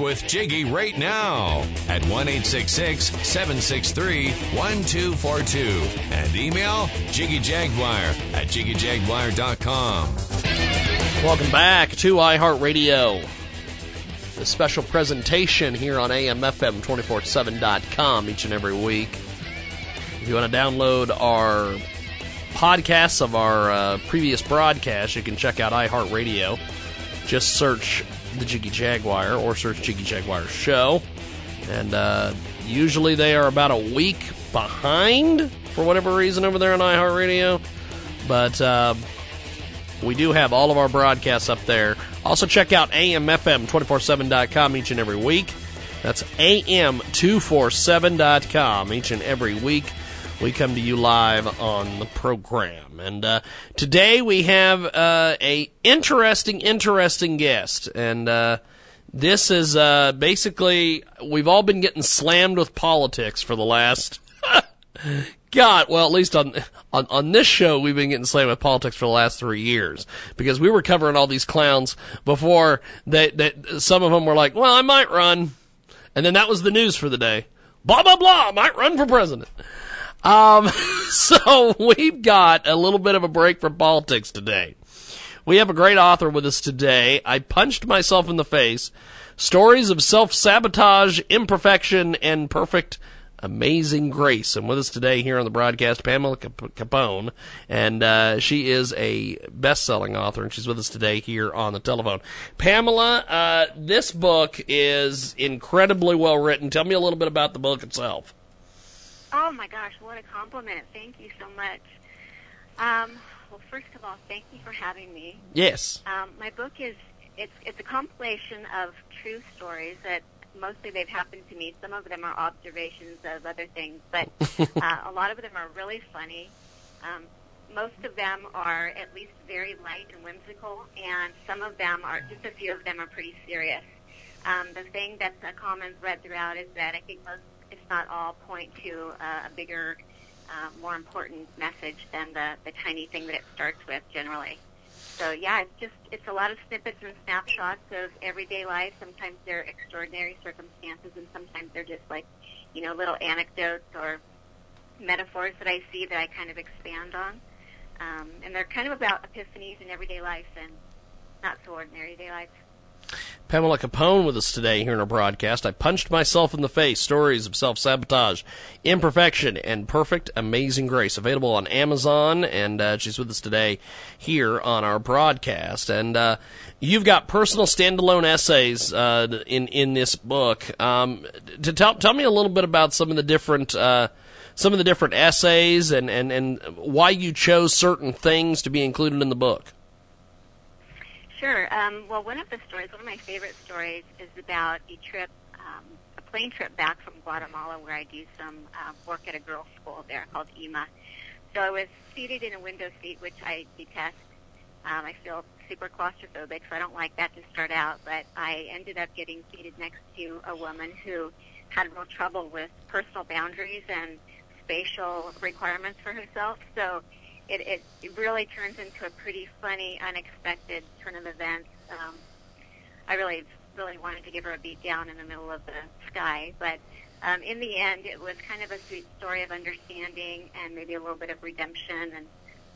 [SPEAKER 17] With Jiggy right now at 1 763 1242 and email Jiggy jiggyjaguar at jiggyjaguar.com.
[SPEAKER 8] Welcome back to iHeartRadio. The special presentation here on AMFM247.com each and every week. If you want to download our podcasts of our uh, previous broadcasts, you can check out iHeartRadio. Just search the Jiggy Jaguar or search Jiggy Jaguar Show. And uh, usually they are about a week behind for whatever reason over there on iHeartRadio. But uh, we do have all of our broadcasts up there. Also, check out AMFM247.com each and every week. That's AM247.com each and every week. We come to you live on the program. And uh, today we have uh, a interesting, interesting guest. And uh, this is uh, basically we've all been getting slammed with politics for the last. God, well, at least on, on on this show, we've been getting slammed with politics for the last three years because we were covering all these clowns before that. That some of them were like, "Well, I might run," and then that was the news for the day. Blah blah blah. Might run for president. Um, so we've got a little bit of a break from politics today. We have a great author with us today. I punched myself in the face. Stories of self sabotage, imperfection, and perfect amazing grace. And with us today here on the broadcast, Pamela Capone, and uh, she is a best-selling author, and she's with us today here on the telephone. Pamela, uh, this book is incredibly well written. Tell me a little bit about the book itself.
[SPEAKER 18] Oh my gosh, what a compliment! Thank you so much. Um, well, first of all, thank you for having me.
[SPEAKER 8] Yes.
[SPEAKER 18] Um, my book is it's it's a compilation of true stories that mostly they've happened to me. Some of them are observations of other things, but uh, a lot of them are really funny. Um, most of them are at least very light and whimsical, and some of them are, just a few of them are pretty serious. Um, the thing that's a common thread throughout is that I think most, if not all, point to uh, a bigger, uh, more important message than the, the tiny thing that it starts with generally. So yeah, it's just it's a lot of snippets and snapshots of everyday life. Sometimes they're extraordinary circumstances, and sometimes they're just like, you know, little anecdotes or metaphors that I see that I kind of expand on. Um, and they're kind of about epiphanies in everyday life and not so ordinary day life.
[SPEAKER 8] Pamela Capone with us today here in our broadcast. I punched myself in the face. Stories of self sabotage, imperfection, and perfect amazing grace. Available on Amazon, and uh, she's with us today here on our broadcast. And uh, you've got personal standalone essays uh, in in this book. Um, to tell tell me a little bit about some of the different. Uh, some of the different essays and, and, and why you chose certain things to be included in the book.
[SPEAKER 18] Sure. Um, well, one of the stories, one of my favorite stories, is about a trip, um, a plane trip back from Guatemala, where I do some uh, work at a girls' school there called EMA. So I was seated in a window seat, which I detest. Um, I feel super claustrophobic, so I don't like that to start out. But I ended up getting seated next to a woman who had real trouble with personal boundaries and spatial requirements for herself. So it, it, really turns into a pretty funny, unexpected turn of events. Um, I really, really wanted to give her a beat down in the middle of the sky, but um, in the end, it was kind of a sweet story of understanding and maybe a little bit of redemption and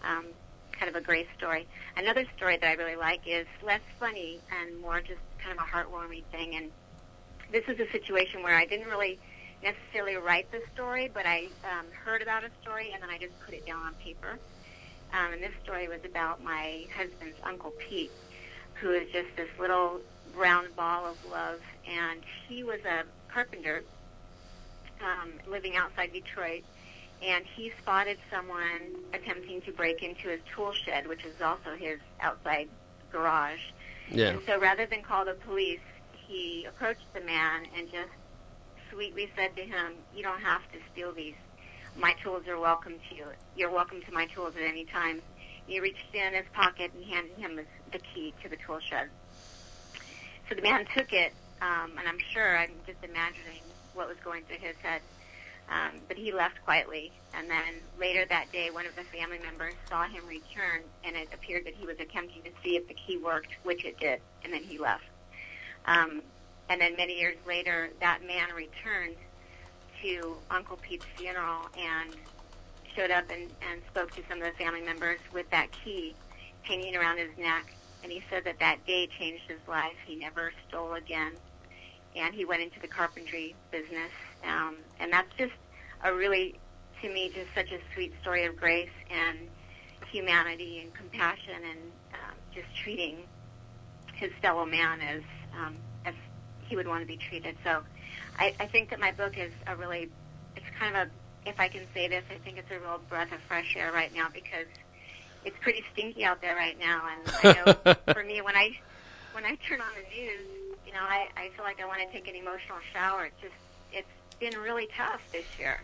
[SPEAKER 18] um, kind of a grace story. Another story that I really like is less funny and more just kind of a heartwarming thing. And this is a situation where I didn't really necessarily write the story, but I um, heard about a story and then I just put it down on paper. Um, and this story was about my husband's Uncle Pete, who is just this little round ball of love. And he was a carpenter um, living outside Detroit. And he spotted someone attempting to break into his tool shed, which is also his outside garage.
[SPEAKER 8] Yeah.
[SPEAKER 18] And so rather than call the police, he approached the man and just sweetly said to him, You don't have to steal these my tools are welcome to you. You're welcome to my tools at any time. He reached in his pocket and handed him the key to the tool shed. So the man took it, um, and I'm sure I'm just imagining what was going through his head. Um, but he left quietly, and then later that day, one of the family members saw him return, and it appeared that he was attempting to see if the key worked, which it did, and then he left. Um, and then many years later, that man returned to Uncle Pete's funeral and showed up and, and spoke to some of the family members with that key hanging around his neck. And he said that that day changed his life. He never stole again. And he went into the carpentry business. Um, and that's just a really, to me, just such a sweet story of grace and humanity and compassion and um, just treating his fellow man as um, as he would want to be treated. So I, I think that my book is a really, it's kind of a, if I can say this, I think it's a real breath of fresh air right now because it's pretty stinky out there right now. And I know for me, when I, when I turn on the news, you know, I, I feel like I want to take an emotional shower. It's just, it's been really tough this year.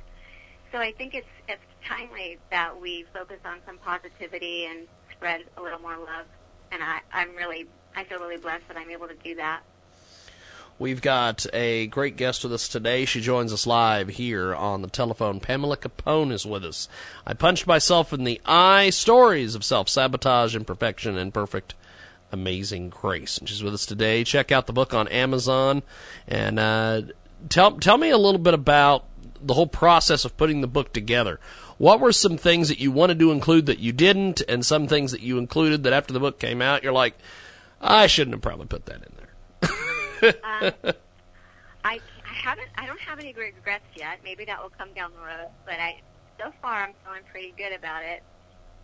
[SPEAKER 18] so I think it's it's timely that we focus on some positivity and spread a little more love. And I, I'm really, I feel really blessed that I'm able to do that.
[SPEAKER 8] We've got a great guest with us today. She joins us live here on the telephone. Pamela Capone is with us. I punched myself in the eye. Stories of self sabotage, imperfection, and perfect amazing grace. And she's with us today. Check out the book on Amazon and uh, tell tell me a little bit about the whole process of putting the book together. What were some things that you wanted to include that you didn't, and some things that you included that after the book came out, you're like, I shouldn't have probably put that in there.
[SPEAKER 18] Um, I, I haven't. I don't have any regrets yet. Maybe that will come down the road. But I, so far, I'm feeling pretty good about it.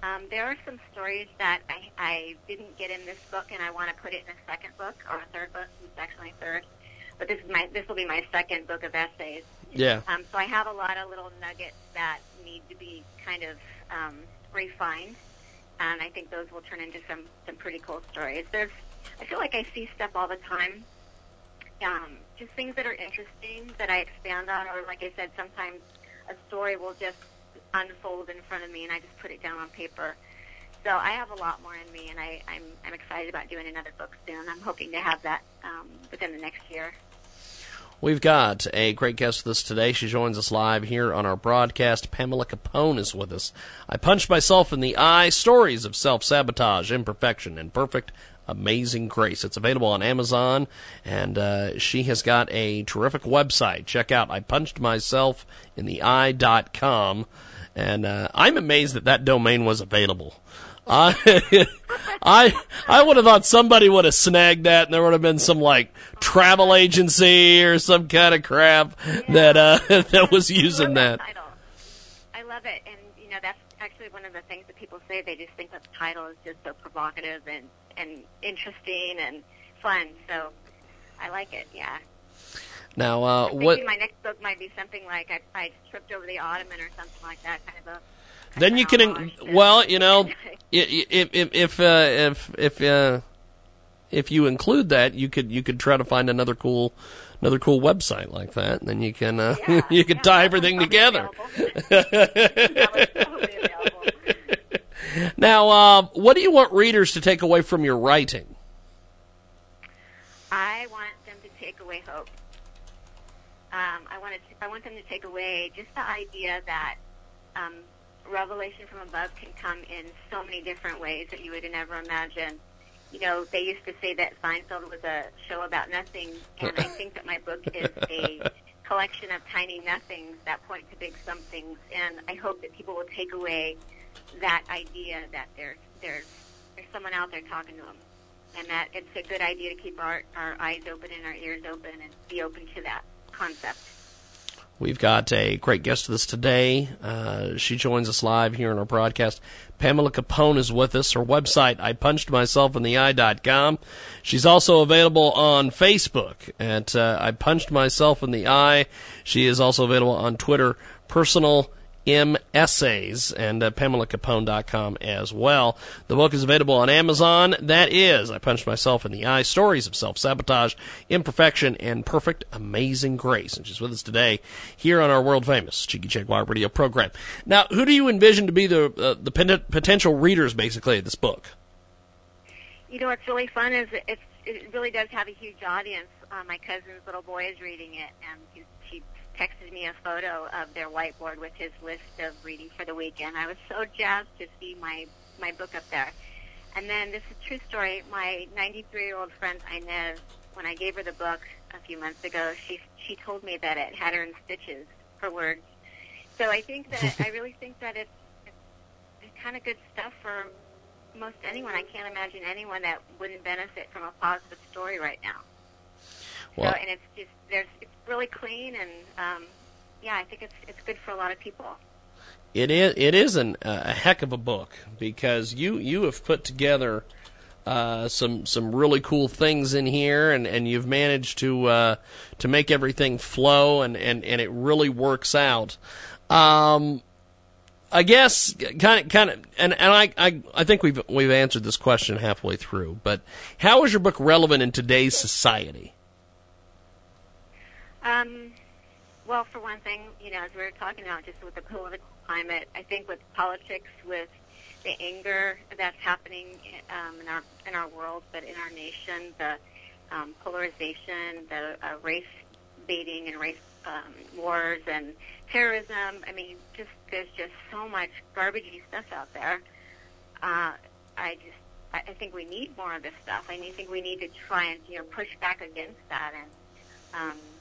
[SPEAKER 18] Um, there are some stories that I, I didn't get in this book, and I want to put it in a second book or a third book. It's actually third, but this is my this will be my second book of essays.
[SPEAKER 8] Yeah.
[SPEAKER 18] Um, so I have a lot of little nuggets that need to be kind of um, refined, and I think those will turn into some some pretty cool stories. There's I feel like I see stuff all the time um, just things that are interesting that I expand on, or like I said, sometimes a story will just unfold in front of me, and I just put it down on paper. So I have a lot more in me, and I, I'm I'm excited about doing another book soon. I'm hoping to have that um, within the next year.
[SPEAKER 8] We've got a great guest with us today. She joins us live here on our broadcast. Pamela Capone is with us. I punched myself in the eye. Stories of self sabotage, imperfection, and perfect Amazing Grace. It's available on Amazon, and uh, she has got a terrific website. Check out I punched myself in the eye dot com, and uh, I'm amazed that that domain was available. I I I would have thought somebody would have snagged that, and there would have been some like travel agency or some kind of crap that uh, that was using that.
[SPEAKER 18] I love it, and you know that's actually one of the things that people say. They just think that the title is just so provocative and and interesting and fun. So I like it. Yeah.
[SPEAKER 8] Now, uh, what?
[SPEAKER 18] My next book might be something like I, I tripped over the ottoman or something like that. Kind of a.
[SPEAKER 8] Then you can, in- well, you know, if if if uh, if if uh, if you include that, you could you could try to find another cool another cool website like that, and then you can uh, you can tie everything together. now, uh, what do you want readers to take away from your writing?
[SPEAKER 18] I want them to take away hope. Um, I want to, I want them to take away just the idea that um, revelation from above can come in so many different ways that you would never imagine. You know, they used to say that Seinfeld was a show about nothing, and I think that my book is a collection of tiny nothings that point to big somethings. And I hope that people will take away that idea that there's there's there's someone out there talking to them, and that it's a good idea to keep our our eyes open and our ears open and be open to that concept.
[SPEAKER 8] We've got a great guest with us today. Uh, she joins us live here in our broadcast. Pamela Capone is with us. Her website, I punched myself in the eye.com. She's also available on Facebook at uh, I punched myself in the eye. She is also available on Twitter, personal M Essays and uh, PamelaCapone.com as well. The book is available on Amazon. That is, I Punched Myself in the Eye, Stories of Self-Sabotage, Imperfection, and Perfect Amazing Grace. And she's with us today here on our world famous Jiggy Jaguar radio program. Now, who do you envision to be the, uh, the potential readers, basically, of this book?
[SPEAKER 18] You know what's really fun is it's, it really does have a huge audience. Uh, my cousin's little boy is reading it, and he, she texted me a photo of their whiteboard with his list of reading for the weekend. I was so jazzed to see my my book up there. And then this is a true story. My 93 year old friend Inez, when I gave her the book a few months ago, she she told me that it had her in stitches for words. So I think that I really think that it's, it's kind of good stuff for most anyone. I can't imagine anyone that wouldn't benefit from a positive story right now.
[SPEAKER 8] Well-
[SPEAKER 18] so, and it's just there's it's really clean and um, yeah, I think it's it's good for a lot of people.
[SPEAKER 8] It is it is an, uh, a heck of a book because you you have put together uh, some some really cool things in here, and, and you've managed to uh, to make everything flow, and, and, and it really works out. Um, I guess kind of kind of, and, and I, I I think we've we've answered this question halfway through, but how is your book relevant in today's society?
[SPEAKER 18] Um, Well, for one thing, you know, as we were talking about, just with the political climate, I think with politics, with the anger that's happening um, in our in our world, but in our nation, the um, polarization, the uh, race baiting and race um, wars and terrorism. I mean, just there's just so much garbagey stuff out there. Uh, I just I, think we need more of this stuff. I think we need to try and you know push back against that and. Um,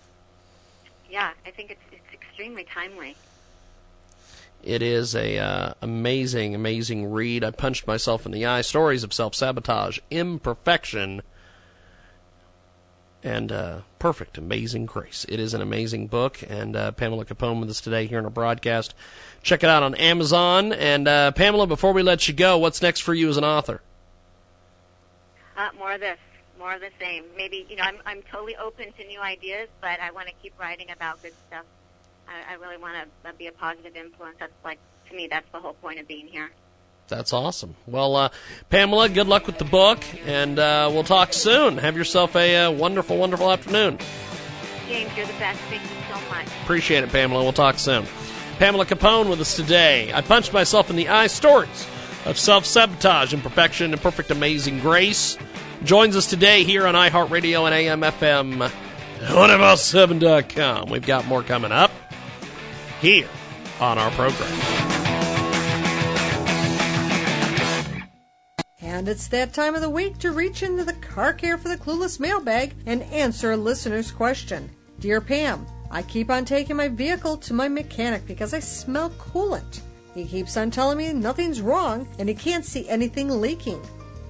[SPEAKER 18] yeah, I think it's it's extremely timely.
[SPEAKER 8] It is a uh, amazing, amazing read. I punched myself in the eye. Stories of self sabotage, imperfection, and uh, perfect, amazing grace. It is an amazing book, and uh, Pamela Capone with us today here in our broadcast. Check it out on Amazon. And uh, Pamela, before we let you go, what's next for you as an author?
[SPEAKER 18] Uh, more of this more of the same. Maybe you know, I'm I'm totally open to new ideas, but I want to keep writing about good stuff. I, I really want to be a positive influence. That's like to me, that's the whole point of being here.
[SPEAKER 8] That's awesome. Well, uh, Pamela, good luck with the book, and uh, we'll talk soon. Have yourself a uh, wonderful, wonderful afternoon.
[SPEAKER 18] James, you're the best. Thank you so much.
[SPEAKER 8] Appreciate it, Pamela. We'll talk soon. Pamela Capone with us today. I punched myself in the eye. Stories of self sabotage, imperfection, and perfect amazing grace joins us today here on iHeartRadio and AMFM 107.com. We've got more coming up here on our program.
[SPEAKER 16] And it's that time of the week to reach into the Car Care for the Clueless mailbag and answer a listener's question. Dear Pam, I keep on taking my vehicle to my mechanic because I smell coolant. He keeps on telling me nothing's wrong and he can't see anything leaking.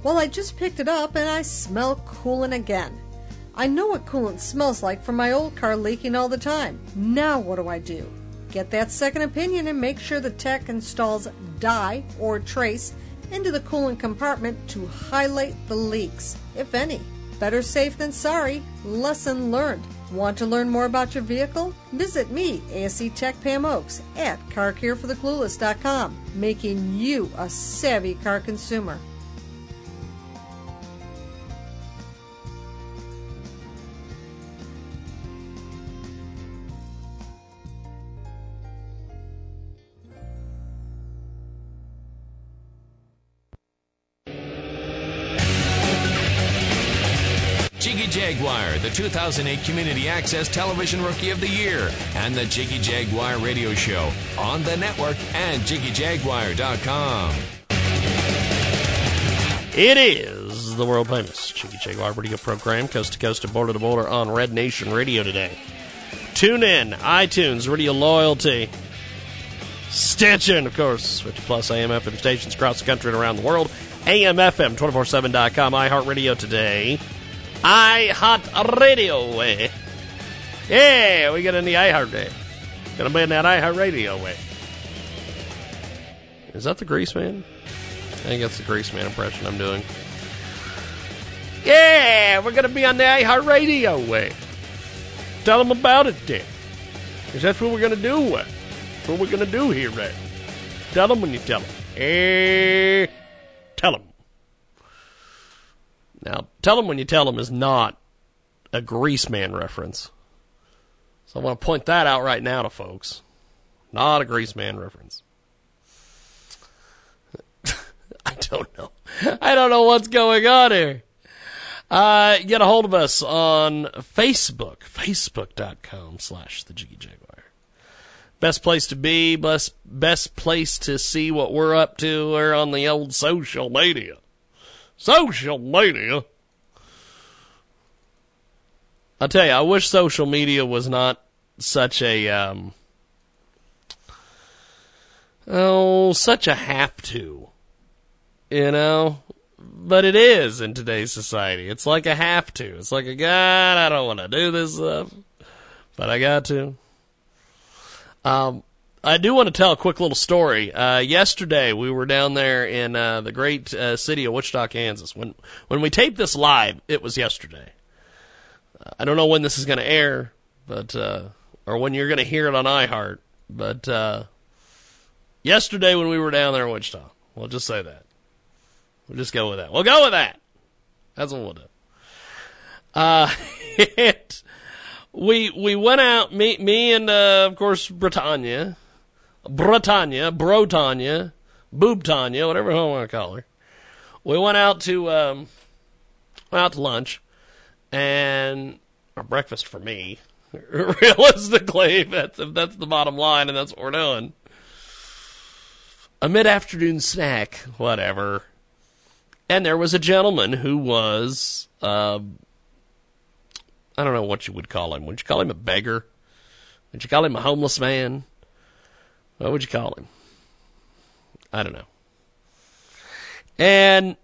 [SPEAKER 16] Well, I just picked it up and I smell coolant again. I know what coolant smells like from my old car leaking all the time. Now what do I do? Get that second opinion and make sure the tech installs dye or trace into the coolant compartment to highlight the leaks, if any. Better safe than sorry. Lesson learned. Want to learn more about your vehicle? Visit me, ASE Tech Pam Oakes, at CarCareForTheClueless.com, making you a savvy car consumer.
[SPEAKER 17] Jaguar, the 2008 Community Access Television Rookie of the Year, and the Jiggy Jaguar Radio Show on the network and JiggyJaguar.com.
[SPEAKER 8] It is the world famous Jiggy Jaguar radio program, coast to coast and border to border on Red Nation Radio today. Tune in, iTunes, Radio Loyalty, Stitcher, and of course, 50 plus AM FM stations across the country and around the world. AMFM247.com, iHeartRadio today. iHeart Radio way. Yeah, we get in the iHeart day. Gonna be in that iHeart Radio way. Is that the Greaseman? I think that's the Greaseman impression I'm doing. Yeah, we're gonna be on the iHeart Radio way. Tell them about it, Dick. Because that's what we're gonna do. That's what we're gonna do here, right? Tell them when you tell them. Eh, tell them. Now, tell them when you tell them is not a Greaseman reference. So I want to point that out right now to folks. Not a Greaseman reference. I don't know. I don't know what's going on here. Uh, get a hold of us on Facebook, facebook.com slash the Jiggy Jaguar. Best place to be, best, best place to see what we're up to. We're on the old social media. Social media. I'll tell you, I wish social media was not such a, um, oh, such a have to. You know? But it is in today's society. It's like a have to. It's like a God, I don't want to do this stuff, but I got to. Um, I do want to tell a quick little story. Uh, yesterday we were down there in uh, the great uh, city of Wichita, Kansas. When when we taped this live, it was yesterday. I don't know when this is going to air, but uh, or when you're going to hear it on iHeart. But uh, yesterday when we were down there in Wichita, we'll just say that. We'll just go with that. We'll go with that. That's what we'll do. Uh, it we we went out. Me me and uh, of course Britannia, Britannia, Brotanya, Boobtanya, whatever I want to call her. We went out to um, went out to lunch and or breakfast for me. Realistically, that's if that's the bottom line, and that's what we're doing. A mid-afternoon snack, whatever. And there was a gentleman who was, uh, I don't know what you would call him. Would you call him a beggar? Would you call him a homeless man? What would you call him? I don't know. And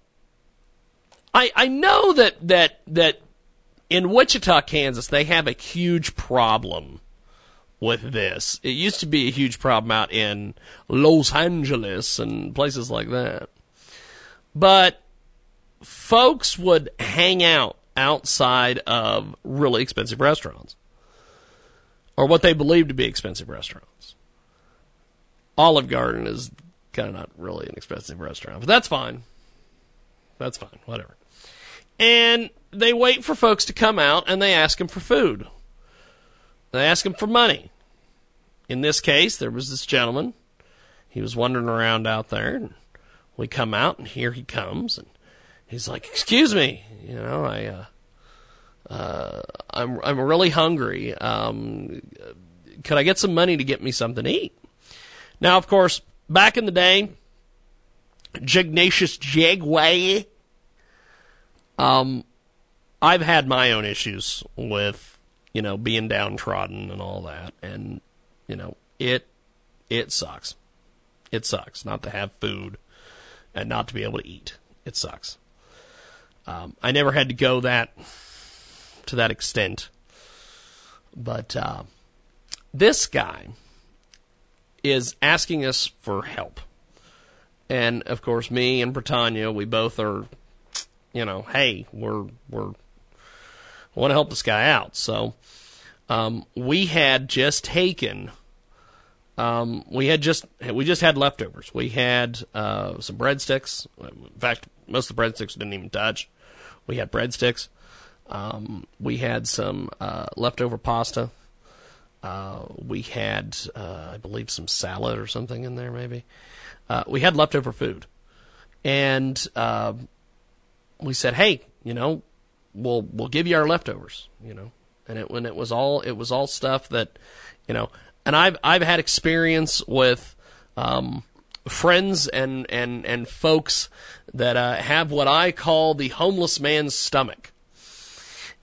[SPEAKER 8] I I know that that that in Wichita, Kansas, they have a huge problem with this. It used to be a huge problem out in Los Angeles and places like that. But folks would hang out outside of really expensive restaurants or what they believe to be expensive restaurants. Olive Garden is kind of not really an expensive restaurant, but that's fine. That's fine, whatever. And they wait for folks to come out and they ask them for food. They ask them for money. In this case, there was this gentleman. He was wandering around out there, and we come out, and here he comes, and he's like, "Excuse me, you know, I, uh, uh, I'm I'm really hungry. Um, could I get some money to get me something to eat?" Now, of course, back in the day, Jignatius Jagway um, I've had my own issues with, you know, being downtrodden and all that, and you know, it it sucks. It sucks not to have food and not to be able to eat. It sucks. Um, I never had to go that to that extent, but uh, this guy is asking us for help, and of course, me and Britannia, we both are you know, hey, we're we're want to help this guy out. So um, we had just taken. Um, we had just we just had leftovers. We had uh, some breadsticks. In fact, most of the breadsticks didn't even touch. We had breadsticks. Um, we had some uh, leftover pasta. Uh, we had, uh, I believe, some salad or something in there. Maybe uh, we had leftover food, and uh, we said, hey, you know, we'll we'll give you our leftovers, you know. And it when it was all it was all stuff that, you know, and I've I've had experience with um, friends and and and folks that uh, have what I call the homeless man's stomach,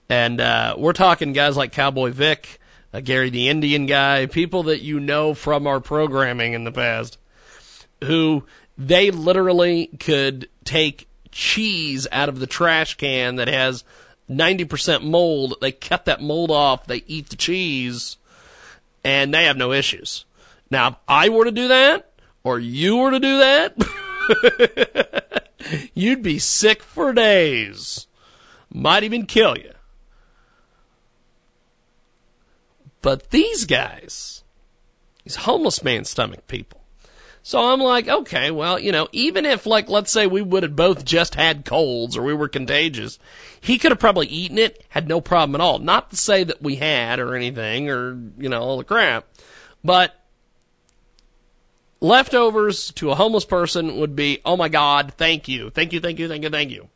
[SPEAKER 8] and uh, we're talking guys like Cowboy Vic, uh, Gary the Indian guy, people that you know from our programming in the past, who they literally could take cheese out of the trash can that has 90% mold. They cut that mold off, they eat the cheese, and they have no issues. Now, if I were to do that, or you were to do that, you'd be sick for days. Might even kill you. But these guys, these homeless man stomach people, so I'm like, okay, well, you know, even if, like, let's say we would have both just had colds or we were contagious, he could have probably eaten it, had no problem at all. Not to say that we had or anything or, you know, all the crap, but leftovers to a homeless person would be, oh my God, thank you, thank you, thank you, thank you, thank you.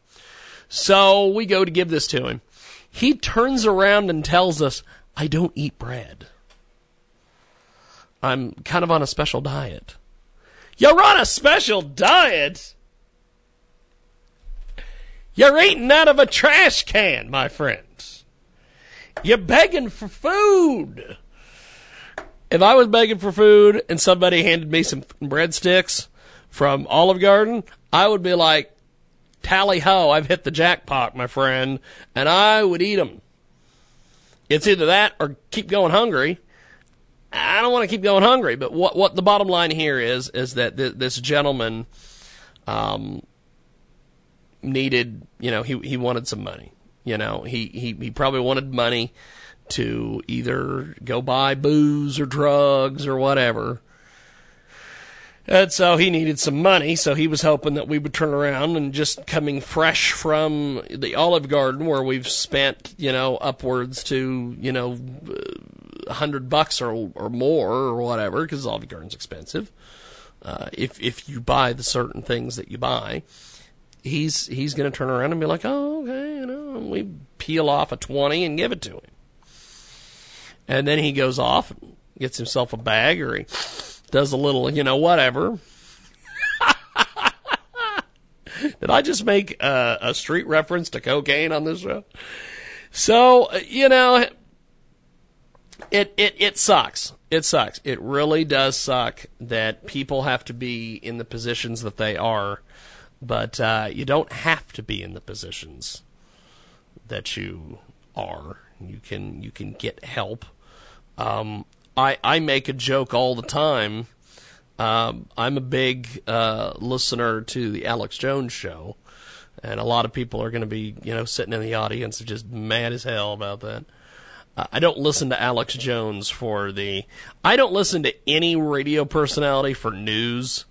[SPEAKER 8] So we go to give this to him. He turns around and tells us, I don't eat bread. I'm kind of on a special diet. You're on a special diet. You're eating out of a trash can, my friends. You're begging for food. If I was begging for food and somebody handed me some breadsticks from Olive Garden, I would be like, tally ho, I've hit the jackpot, my friend, and I would eat them. It's either that or keep going hungry. I don't want to keep going hungry, but what what the bottom line here is is that th- this gentleman um, needed, you know, he he wanted some money. You know, he he he probably wanted money to either go buy booze or drugs or whatever. And so he needed some money, so he was hoping that we would turn around and just coming fresh from the Olive Garden where we've spent, you know, upwards to, you know, a hundred bucks or or more or whatever, because Olive Garden's expensive. Uh, if if you buy the certain things that you buy, he's he's going to turn around and be like, oh, okay, you know, and we peel off a twenty and give it to him, and then he goes off and gets himself a bag or he does a little, you know, whatever. Did I just make a, a street reference to cocaine on this show? So, you know, it, it, it sucks. It sucks. It really does suck that people have to be in the positions that they are, but uh, you don't have to be in the positions that you are. You can you can get help. Um, I I make a joke all the time. Um, I'm a big uh, listener to the Alex Jones show, and a lot of people are going to be you know sitting in the audience just mad as hell about that. Uh, I don't listen to Alex Jones for the. I don't listen to any radio personality for news.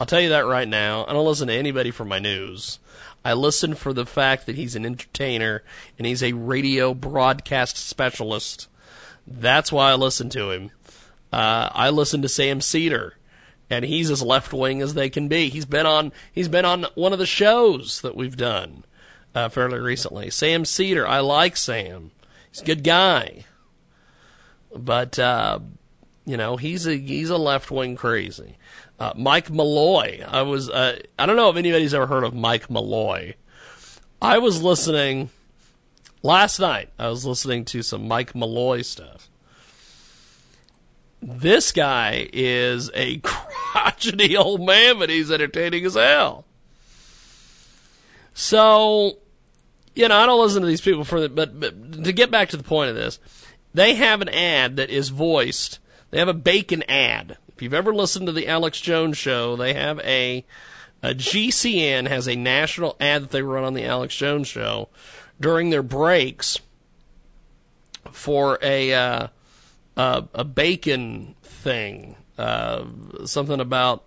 [SPEAKER 8] I'll tell you that right now. I don't listen to anybody for my news. I listen for the fact that he's an entertainer and he's a radio broadcast specialist. That's why I listen to him. Uh, I listen to Sam Seder, and he's as left wing as they can be. He's been on. He's been on one of the shows that we've done uh, fairly recently. Sam Seder. I like Sam. He's a good guy, but uh, you know he's a he's a left wing crazy. Uh, Mike Malloy. I was. Uh, I don't know if anybody's ever heard of Mike Malloy. I was listening last night. I was listening to some Mike Malloy stuff. This guy is a crotchety old man, but he's entertaining as hell. So, you know, I don't listen to these people for the, but, but to get back to the point of this, they have an ad that is voiced. They have a bacon ad. If you've ever listened to the Alex Jones show, they have a, a GCN has a national ad that they run on the Alex Jones show during their breaks for a uh, uh, a bacon thing, uh, something about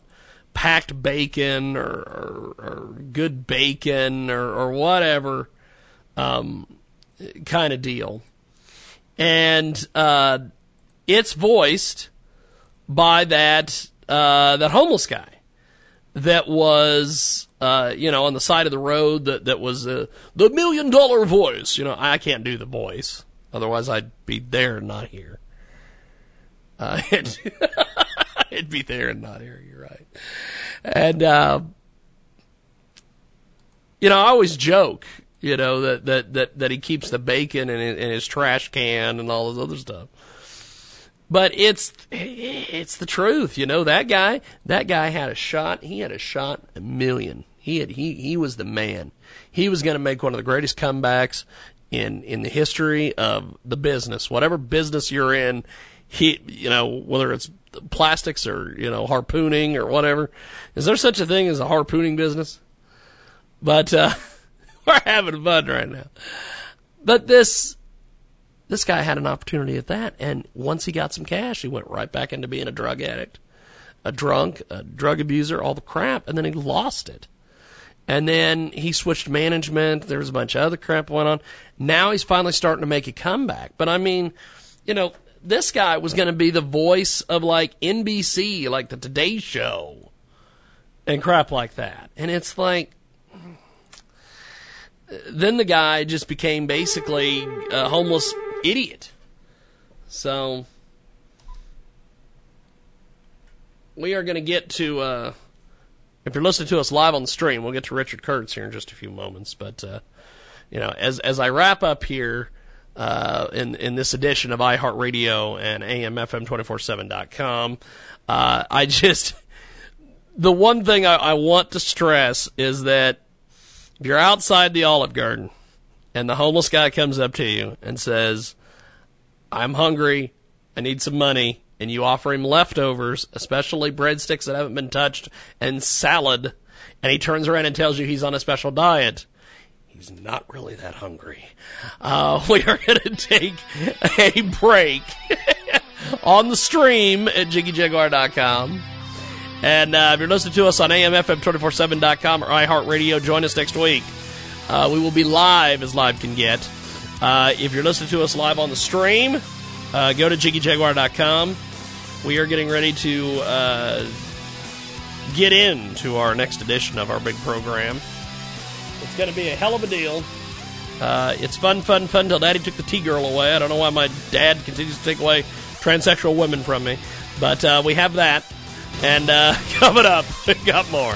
[SPEAKER 8] packed bacon or, or, or good bacon or, or whatever um, kind of deal, and uh, it's voiced by that uh, that homeless guy that was uh, you know on the side of the road that that was uh, the million dollar voice. You know, I can't do the voice, otherwise I'd be there and not here. Uh, it'd, it'd be there and not here. You're right, and uh, you know I always joke. You know that that that that he keeps the bacon in, in his trash can and all this other stuff but it's it's the truth, you know. That guy, that guy had a shot. He had a shot a million. He had he he was the man. He was going to make one of the greatest comebacks in in the history of the business. Whatever business you're in, he you know whether it's plastics or you know harpooning or whatever. Is there such a thing as a harpooning business? But uh, we're having fun right now. But this this guy had an opportunity at that, and once he got some cash, he went right back into being a drug addict, a drunk, a drug abuser, all the crap, and then he lost it. And then he switched management. There was a bunch of other crap going on. Now he's finally starting to make a comeback. But I mean, you know, this guy was going to be the voice of like NBC, like the Today Show, and crap like that. And it's like, then the guy just became basically a homeless idiot. So we are going to get to. Uh, if you're listening to us live on the stream, we'll get to Richard Kurtz here in just a few moments. But uh, you know, as as I wrap up here uh, in in this edition of iHeartRadio and AMFM247.com, uh, I just the one thing I, I want to stress is that if you're outside the Olive Garden and the homeless guy comes up to you and says, I'm hungry, I need some money, and you offer him leftovers, especially breadsticks that haven't been touched, and salad, and he turns around and tells you he's on a special diet, he's not really that hungry. Uh, we are going to take a break on the stream at JiggyJaguar.com. And uh, if you're listening to us on AMFM247.com or iHeartRadio, join us next week. Uh, we will be live as live can get. Uh, if you're listening to us live on the stream, uh, go to JiggyJaguar.com. We are getting ready to uh, get into our next edition of our big program. It's going to be a hell of a deal. Uh, it's fun, fun, fun till Daddy took the T girl away. I don't know why my dad continues to take away transsexual women from me, but uh, we have that. And uh, coming up, we got more.